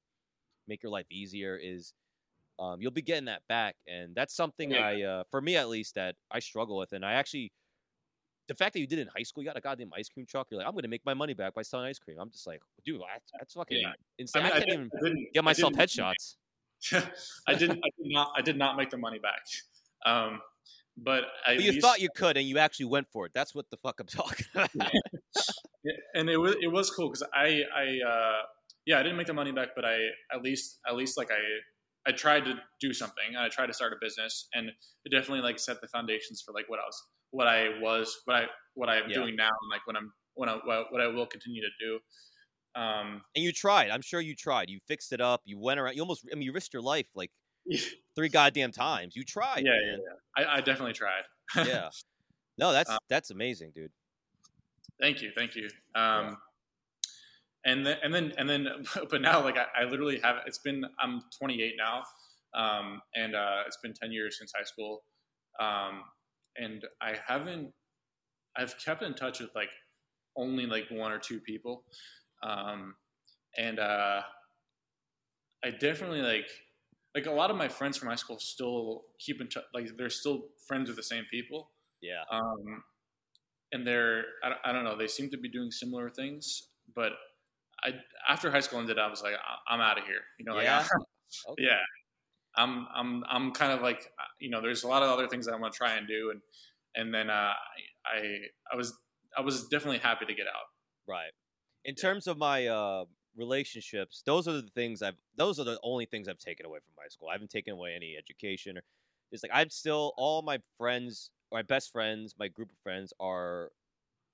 make your life easier is um, you'll be getting that back, and that's something Yeah. I, uh, for me at least, that I struggle with. And I actually, the fact that you did it in high school, you got a goddamn ice cream truck. You're like, I'm gonna make my money back by selling ice cream. I'm just like, dude, that's, that's fucking Yeah. insane. I, mean, can't did- even didn't- get I myself headshots. [LAUGHS] I didn't. I did not. I did not make the money back. [LAUGHS] Um, but But you thought you could, and you actually went for it. That's what the fuck I'm [LAUGHS] talking about. and it was it was cool because I I uh, yeah I didn't make the money back, but I at least at least like I I tried to do something. and I tried to start a business, and it definitely like set the foundations for like what I was, what I was, what I what I'm Yeah. doing now, and like what I'm what I what, I will continue to do. Um, And you tried. I'm sure you tried. You fixed it up. You went around. You almost. I mean, you risked your life like [LAUGHS] three goddamn times. You tried. yeah, yeah, man. yeah. I, I definitely tried. [LAUGHS] yeah. No, that's Um, that's amazing, dude. Thank you, thank you. Um, and then and then and then, [LAUGHS] but now like I, I literally have. It's been I'm 28 now, um, and uh, it's been 10 years since high school, um, and I haven't. I've kept in touch with like only like one or two people, um, and uh, I definitely like like a lot of my friends from high school still keep in touch. Like they're still friends with the same people. Yeah. Um, and they're I, don't- I don't know they seem to be doing similar things but i after high school ended i was like I- i'm out of here you know like, Yeah? [LAUGHS] I'm- [LAUGHS] Okay. yeah i'm i'm i'm kind of like uh, you know there's a lot of other things that i want to try and do and and then uh i i was i was definitely happy to get out Right. In terms of my uh, relationships, those are the things I've. Those are the only things I've taken away from high school. I haven't taken away any education or. It's like I'm still all my friends, my best friends, my group of friends are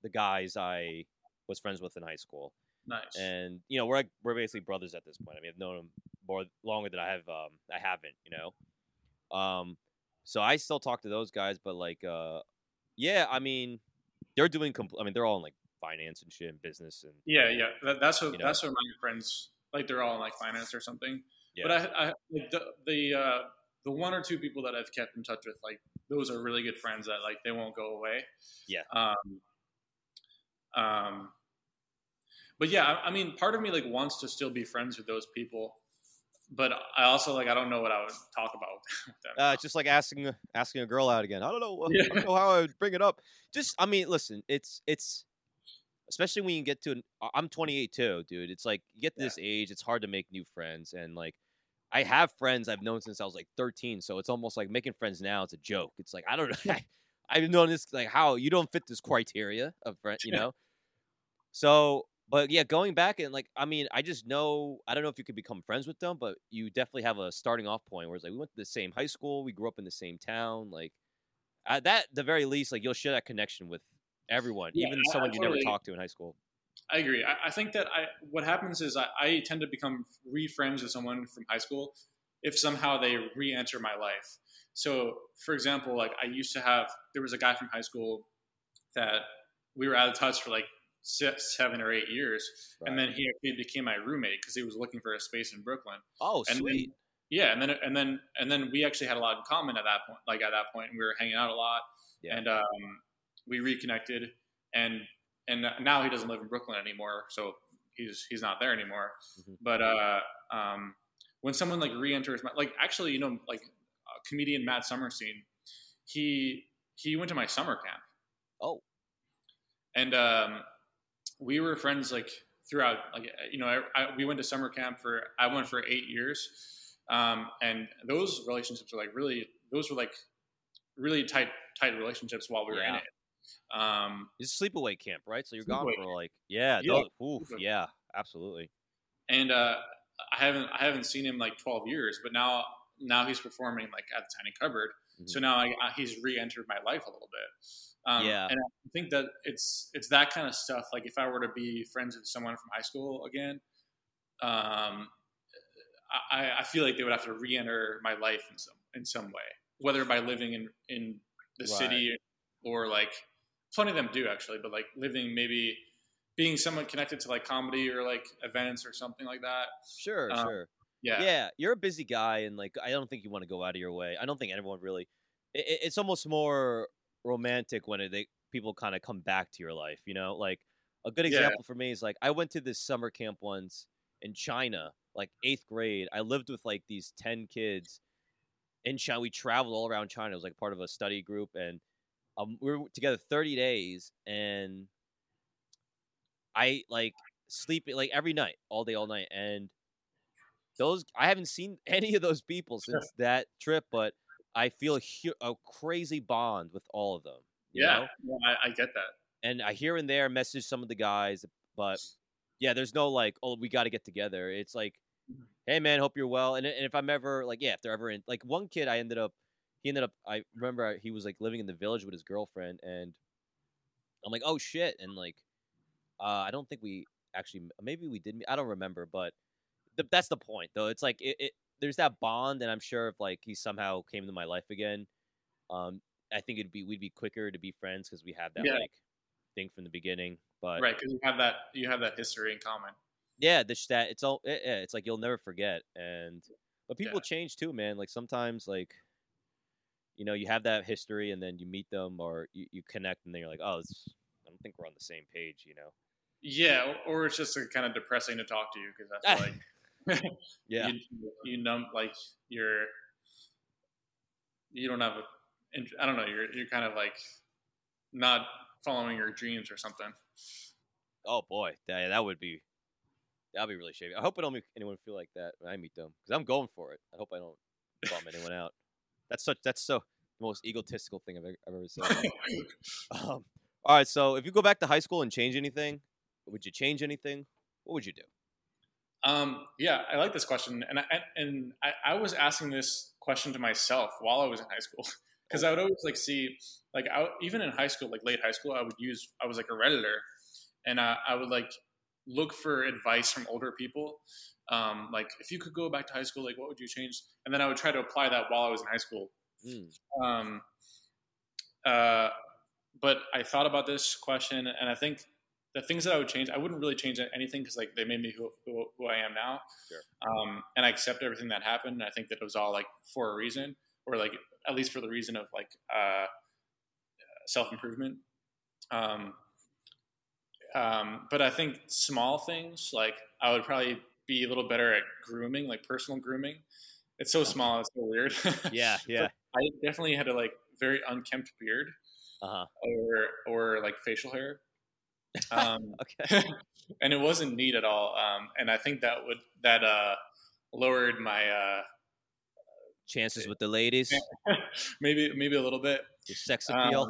the guys I was friends with in high school, nice and you know we're like, we're basically brothers at this point. I mean, I've known them more longer than I have. Um, I haven't, you know. Um, so I still talk to those guys, but like, uh, yeah, I mean, they're doing. Compl- I mean, they're all in like finance and shit and business and yeah yeah that, that's what You know. that's what my friends like they're all in like finance or something Yeah. but i i like the the uh the one or two people that I've kept in touch with, like those are really good friends that like they won't go away. Yeah. Um, um, but yeah, I, I mean, part of me like wants to still be friends with those people, but I also like I don't know what I would talk about [LAUGHS] with. Uh, it's just like asking a- asking a girl out again. I don't know. Yeah. I don't know how I would bring it up. Just, I mean, listen, it's it's especially when you get to. An, I'm 28 too, dude. It's like you get to Yeah. this age, it's hard to make new friends, and like I have friends I've known since I was like 13, so it's almost like making friends now. It's a joke. It's like I don't know. [LAUGHS] I've known this like how you don't fit this criteria of friend, you [LAUGHS] know. so, but yeah, going back and like, I mean, I just know I don't know if you could become friends with them, but you definitely have a starting off point where it's like we went to the same high school, we grew up in the same town, like at that the very least, like you'll share that connection with everyone, Yeah, even I- I someone you never talked to in high school. I agree. I, I think that I what happens is I, I tend to become re-friends with someone from high school if somehow they re-enter my life. So, for example, like I used to have, there was a guy from high school that we were out of touch for like six, seven or eight years, and then he actually became my roommate because he was looking for a space in Brooklyn. Oh, and then- sweet. Yeah, and then and then and then we actually had a lot in common at that point. Like at that point, and we were hanging out a lot, Yeah. and um, we reconnected. And and now he doesn't live in Brooklyn anymore, so he's he's not there anymore. Mhm. But uh, um, when someone like re-enters, my, like actually, you know, like uh, comedian Matt Summerstein, he he went to my summer camp, Oh, and um, we were friends like throughout. Like you know, I, I, we went to summer camp for I went for eight years, um, and those relationships were like really those were like really tight tight relationships while we were in it. Um, it's a sleepaway camp, right? So you're gone for like yeah, Yeah. those- oof, yeah, absolutely. and uh, I haven't I haven't seen him like twelve years, but now now he's performing like at the Tiny Cupboard. So now I, I, he's re-entered my life a little bit. Um, Yeah. and I think that it's it's that kind of stuff. Like if I were to be friends with someone from high school again, um, I, I feel like they would have to re-enter my life in some in some way, whether by living in in the Right. city or like plenty of them do actually, but like living maybe being somewhat connected to like comedy or like events or something like that. Sure, um, sure. Yeah, yeah you're a busy guy and like i don't think you want to go out of your way i don't think anyone really it, it- it's almost more romantic when they people kind of come back to your life you know? Like a good Yeah. example for me is like i went to this summer camp once in china like eighth grade. I lived with like these 10 kids in china we traveled all around china. It was like part of a study group and um, we were together 30 days and i like sleeping like every night all day all night. And those I haven't seen [LAUGHS] any of those people since that trip, but I feel a, hu- a crazy bond with all of them. you yeah, know? yeah, I, I get that. and I here and there message some of the guys, but yeah, there's no like, oh, we got to get together. It's like hey man, hope you're well. And, and if I'm ever like, yeah, if they're ever in like one kid, I ended up, he ended up, I remember he was like living in the village with his girlfriend, and I'm like, oh shit, and like, uh, I don't think we actually, maybe we did, I don't remember, but the, that's the point though. It's like it, it, there's that bond, and I'm sure if like he somehow came into my life again, um, I think it'd be we'd be quicker to be friends because we have that Yeah. like thing from the beginning. But right because you have that you have that history in common. yeah, the that it's all it, yeah, it's like you'll never forget. And but people Yeah. change too, man. Like sometimes like you know you have that history, and then you meet them or you, you connect, and then you're like, oh, this, I don't think we're on the same page, you know. Yeah, or, it's just kind of depressing to talk to you because that's [LAUGHS] like [LAUGHS] Yeah, you, you numb like you're you don't have a I don't know you're you're kind of like not following your dreams or something. Oh boy, that that would be that'd be really shady. I hope I don't make anyone feel like that when I meet them because I'm going for it. I hope I don't bum anyone out. That's such that's so the most egotistical thing I've ever, I've ever said. [LAUGHS] um, all right, so if you go back to high school and change anything, would you change anything? What would you do? Um, yeah, I like this question, and I, and I, I was asking this question to myself while I was in high school [LAUGHS] because I would always like see like I, even in high school, like late high school, I would use I was like a redditor, and I, I would like look for advice from older people. Um, like if you could go back to high school, like what would you change? And then I would try to apply that while I was in high school. Mm, Um, uh, but I thought about this question, and I think the things that I would change, I wouldn't really change anything because like they made me who, who, who I am now. Sure. Um, and I accept everything that happened. And I think that it was all like for a reason, or like at least for the reason of like uh, self improvement. Um, um, but I think small things like I would probably be a little better at grooming, like personal grooming. It's so small, it's so weird. [LAUGHS] yeah, yeah. I definitely had a like very unkempt beard Uh huh. or or like facial hair. Um, [LAUGHS] Okay. [LAUGHS] and it wasn't neat at all. Um, and I think that would that uh, lowered my uh, Chances with the ladies, [LAUGHS] maybe maybe a little bit, your sex appeal.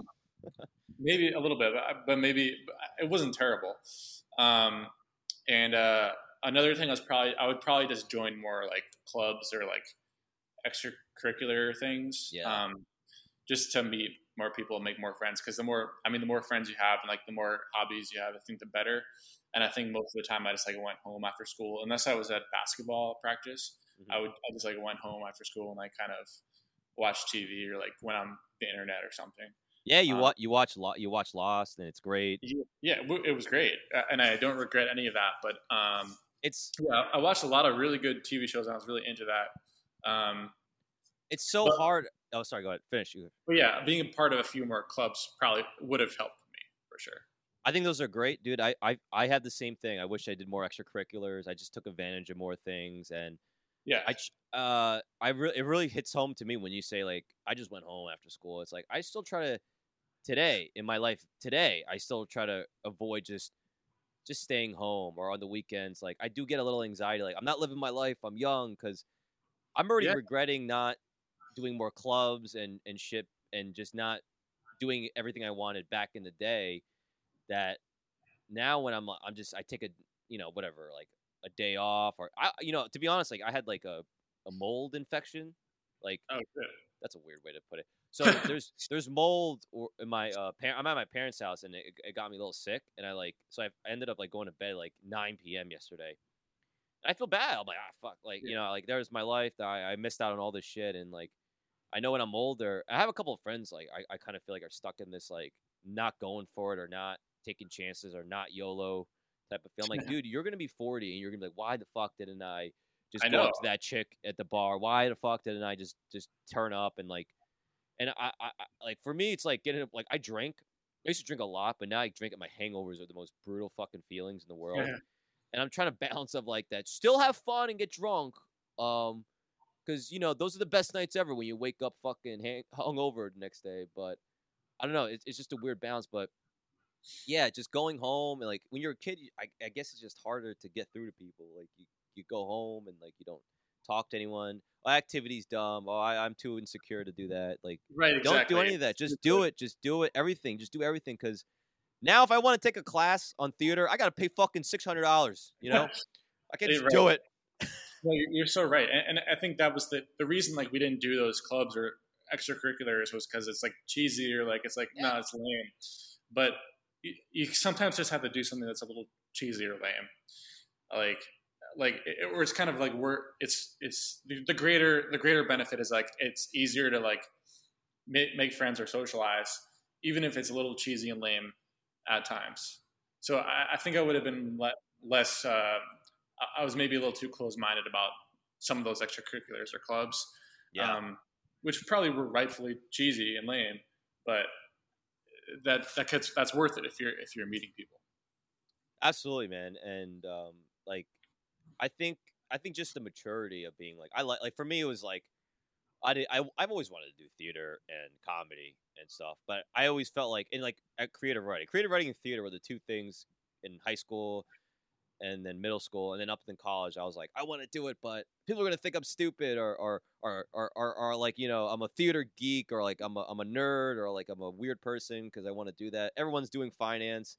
Um, maybe a little bit, but, but maybe it wasn't terrible. Um, and uh, another thing I was probably I would probably just join more like clubs or like extracurricular things. Yeah. Um, just to meet more people and make more friends because the more I mean the more friends you have and like the more hobbies you have I think the better and I think most of the time I just like went home after school unless I was at basketball practice Mhm. I would I just like went home after school and like kind of watched TV or like went on the internet or something yeah, you uh, watch you watch Lo- you watch Lost, and it's great. yeah, it was great and I don't regret any of that but um It's yeah I watched a lot of really good TV shows and I was really into that um it's so But- hard. Oh, sorry. Go ahead. Finish. You. but yeah being a part of a few more clubs probably would have helped me for sure I think those are great, dude. I, I I had the same thing. I wish I did more extracurriculars. I just took advantage of more things, and yeah I uh I really it really hits home to me when you say like I just went home after school. It's like I still try to today in my life today I still try to avoid just just staying home or on the weekends. Like I do get a little anxiety. Like I'm not living my life. I'm young because I'm already Yeah. regretting not doing more clubs and and shit and just not doing everything I wanted back in the day. That now when I'm I'm just I take a you know whatever like a day off or I you know to be honest like I had like a a mold infection like oh that's a weird way to put it. So [LAUGHS] there's there's mold or in my uh par- I'm at my parents' house and it, it got me a little sick and I like so I, ended up like going to bed like 9 p.m. yesterday. And I feel bad. I'm like ah fuck like you know like there's my life that I, I missed out on all this shit and like I know when I'm older I have a couple of friends like I, I kind of feel like are stuck in this like not going for it or not taking chances or not YOLO type of feel. I'm like [LAUGHS] dude you're gonna be 40 and you're gonna be like why the fuck didn't I just I go up to that chick at the bar. Why the fuck didn't I just just turn up and like, and I, I, I like for me it's like getting up like I drink, I used to drink a lot, but now I drink at my hangovers are the most brutal fucking feelings in the world. Yeah. And I'm trying to [LAUGHS] balance of like that. Still have fun and get drunk. Um, because you know those are the best nights ever when you wake up fucking hang- hungover the next day. But I don't know. It's, it's just a weird balance. But yeah, just going home and like when you're a kid, I, I guess it's just harder to get through to people. Like you, you go home and like you don't talk to anyone. Oh, activity's dumb. Oh, I, I'm too insecure to do that. Like right exactly don't do any of that. Just do it. Just do it. Everything. Just do everything. Because now, if I want to take a class on theater, I got to pay fucking six hundred dollars. You know, [LAUGHS] I can just right. do it. Well, you're, you're so right, and, and I think that was the the reason like we didn't do those clubs or extracurriculars was because it's like cheesy or like it's like no, it's lame. But you, you sometimes just have to do something that's a little cheesy or lame, like like it, or it's kind of like we're it's it's the greater the greater benefit is like it's easier to like make, make friends or socialize even if it's a little cheesy and lame at times. So i, I think i would have been le- less uh, i was maybe a little too close-minded about some of those extracurriculars or clubs yeah. um, which probably were rightfully cheesy and lame but that that gets, that's worth it if you're if you're meeting people absolutely man and um, like I think I think just the maturity of being like I like like for me it was like I did I I've always wanted to do theater and comedy and stuff, but I always felt like in like at creative writing, creative writing and theater were the two things in high school and then middle school and then up in college I was like I want to do it but people are going to think I'm stupid or or, or or or or like you know I'm a theater geek or like I'm a I'm a nerd or like I'm a weird person cuz I want to do that. Everyone's doing finance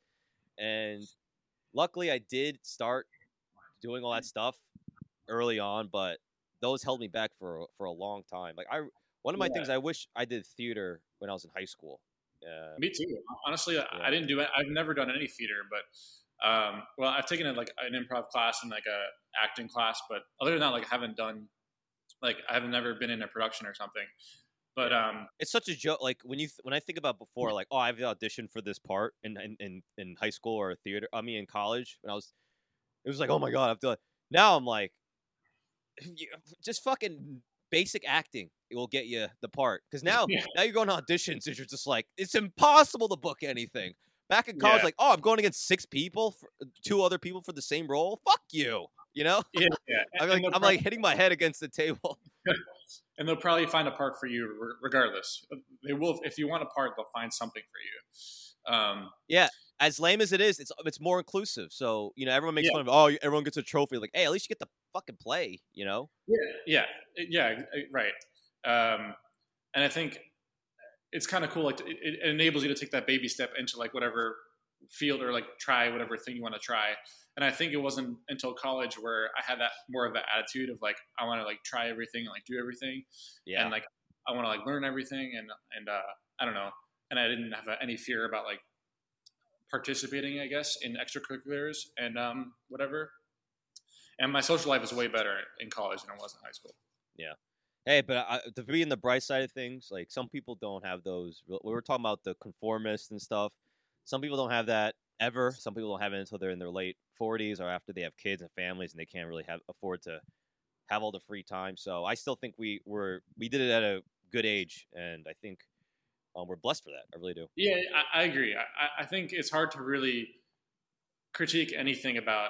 and luckily I did start doing all that stuff early on, but those held me back for for a long time. Like I, one of my yeah. things I wish I did theater when I was in high school. Uh, me too. Honestly, yeah. I didn't do it. I've never done any theater, but um, well, I've taken a, like an improv class and like a acting class, but other than that, like I haven't done like I have never been in a production or something. But um, it's such a joke. Like when you th- when I think about before, like oh, I've auditioned for this part in in in, in high school or theater. I mean, in college when I was it was like, oh my god, I've done. Now I'm like, just fucking basic acting. It will get you the part because now [LAUGHS] yeah. now you're going to auditions and you're just like, it's impossible to book anything. Back in college, yeah. like, oh, I'm going against six people, for, two other people for the same role. Fuck you, you know. Yeah, yeah. [LAUGHS] I'm like, I'm probably, like hitting my head against the table. [LAUGHS] and they'll probably find a part for you regardless. They will, if you want a part, they'll find something for you. Um, yeah, as lame as it is, it's it's more inclusive. So you know, everyone makes yeah. fun of oh, everyone gets a trophy. Like, hey, at least you get to fucking play. You know? Yeah, yeah, yeah. Right. Um, and I think it's kind of cool. Like, it, it enables you to take that baby step into like whatever field or like try whatever thing you want to try. And I think it wasn't until college where I had that more of that attitude of like I want to like try everything and like do everything. Yeah. And like I want to like learn everything and and uh, I don't know. And I didn't have any fear about like participating, I guess, in extracurriculars and um, whatever. And my social life is way better in college than it was in high school. Yeah. Hey, but to be in the bright side of things, like some people don't have those. We were talking about the conformists and stuff. Some people don't have that ever. Some people don't have it until they're in their late 40s or after they have kids and families and they can't really have afford to have all the free time. So I still think we were we did it at a good age, and I think um, we're blessed for that. I really do. Yeah, I, I agree. I, I, think it's hard to really critique anything about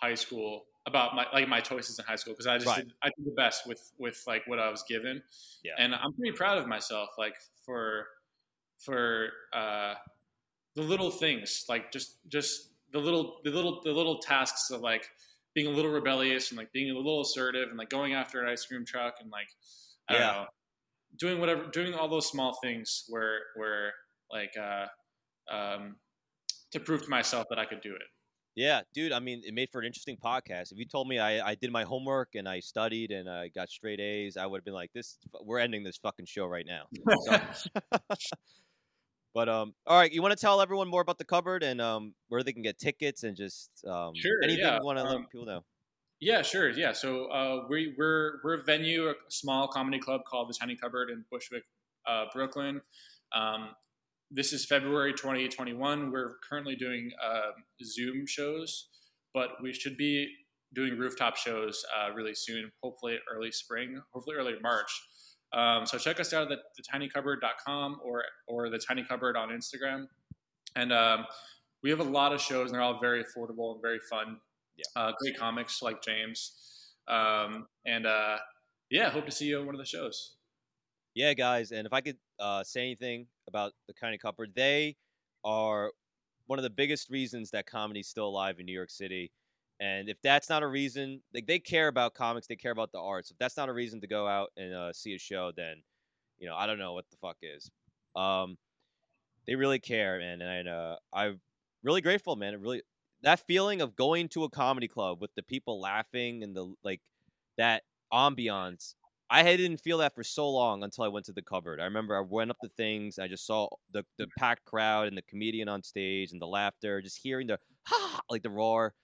high school, about my like my choices in high school, because I just right. did, I did the best with with like what I was given. Yeah. And I'm pretty proud of myself, like for for uh, the little things, like just just the little the little the little tasks of like being a little rebellious and like being a little assertive and like going after an ice cream truck and like I yeah. don't know doing whatever, doing all those small things where, where like, uh, um, to prove to myself that I could do it. Yeah, dude. I mean, it made for an interesting podcast. If you told me I, I did my homework and I studied and I got straight A's, I would have been like, "This, we're ending this fucking show right now." [LAUGHS] But um, all right. You want to tell everyone more about the cupboard and um, where they can get tickets and just um, sure, anything yeah. you want to um, let people know. Yeah, sure. Yeah, so uh, we, we're we're a venue, a small comedy club called the Tiny Cupboard in Bushwick, uh, Brooklyn. Um, this is February 2021. We're currently doing uh, Zoom shows, but we should be doing rooftop shows uh, really soon. Hopefully early spring, hopefully early March. Um, so check us out at thetinycupboard.com or or the Tiny Cupboard on Instagram, and um, we have a lot of shows, and they're all very affordable and very fun. Yeah. Uh, great comics like James. Um, and uh, yeah, hope to see you on one of the shows. Yeah, guys. And if I could uh, say anything about the Tiny Cupboard, they are one of the biggest reasons that comedy's still alive in New York City. And if that's not a reason, like they care about comics, they care about the arts. If that's not a reason to go out and uh, see a show, then you know I don't know what the fuck is. Um, they really care, man, and I, uh, I'm really grateful, man. It really that feeling of going to a comedy club with the people laughing and the like that ambiance. I didn't feel that for so long until I went to the cupboard. I remember I went up the things, I just saw the the packed crowd and the comedian on stage and the laughter, just hearing the [LAUGHS] ha like the roar.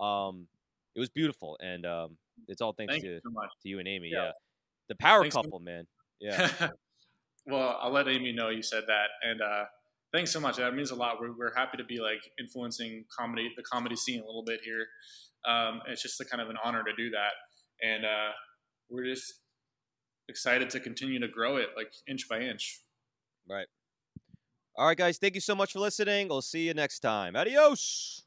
Um, it was beautiful, and um, it's all thanks Thank to you so to you and Amy. Yeah. Yeah, the power Thanks so- couple, man. Yeah, [LAUGHS] well, I'll let Amy know you said that, and uh, thanks so much. That means a lot. We're, we're happy to be like influencing comedy, the comedy scene a little bit here. Um, it's just a kind of an honor to do that, and uh, we're just excited to continue to grow it like inch by inch. right. All right, guys. Thank you so much for listening. We'll see you next time. Adios.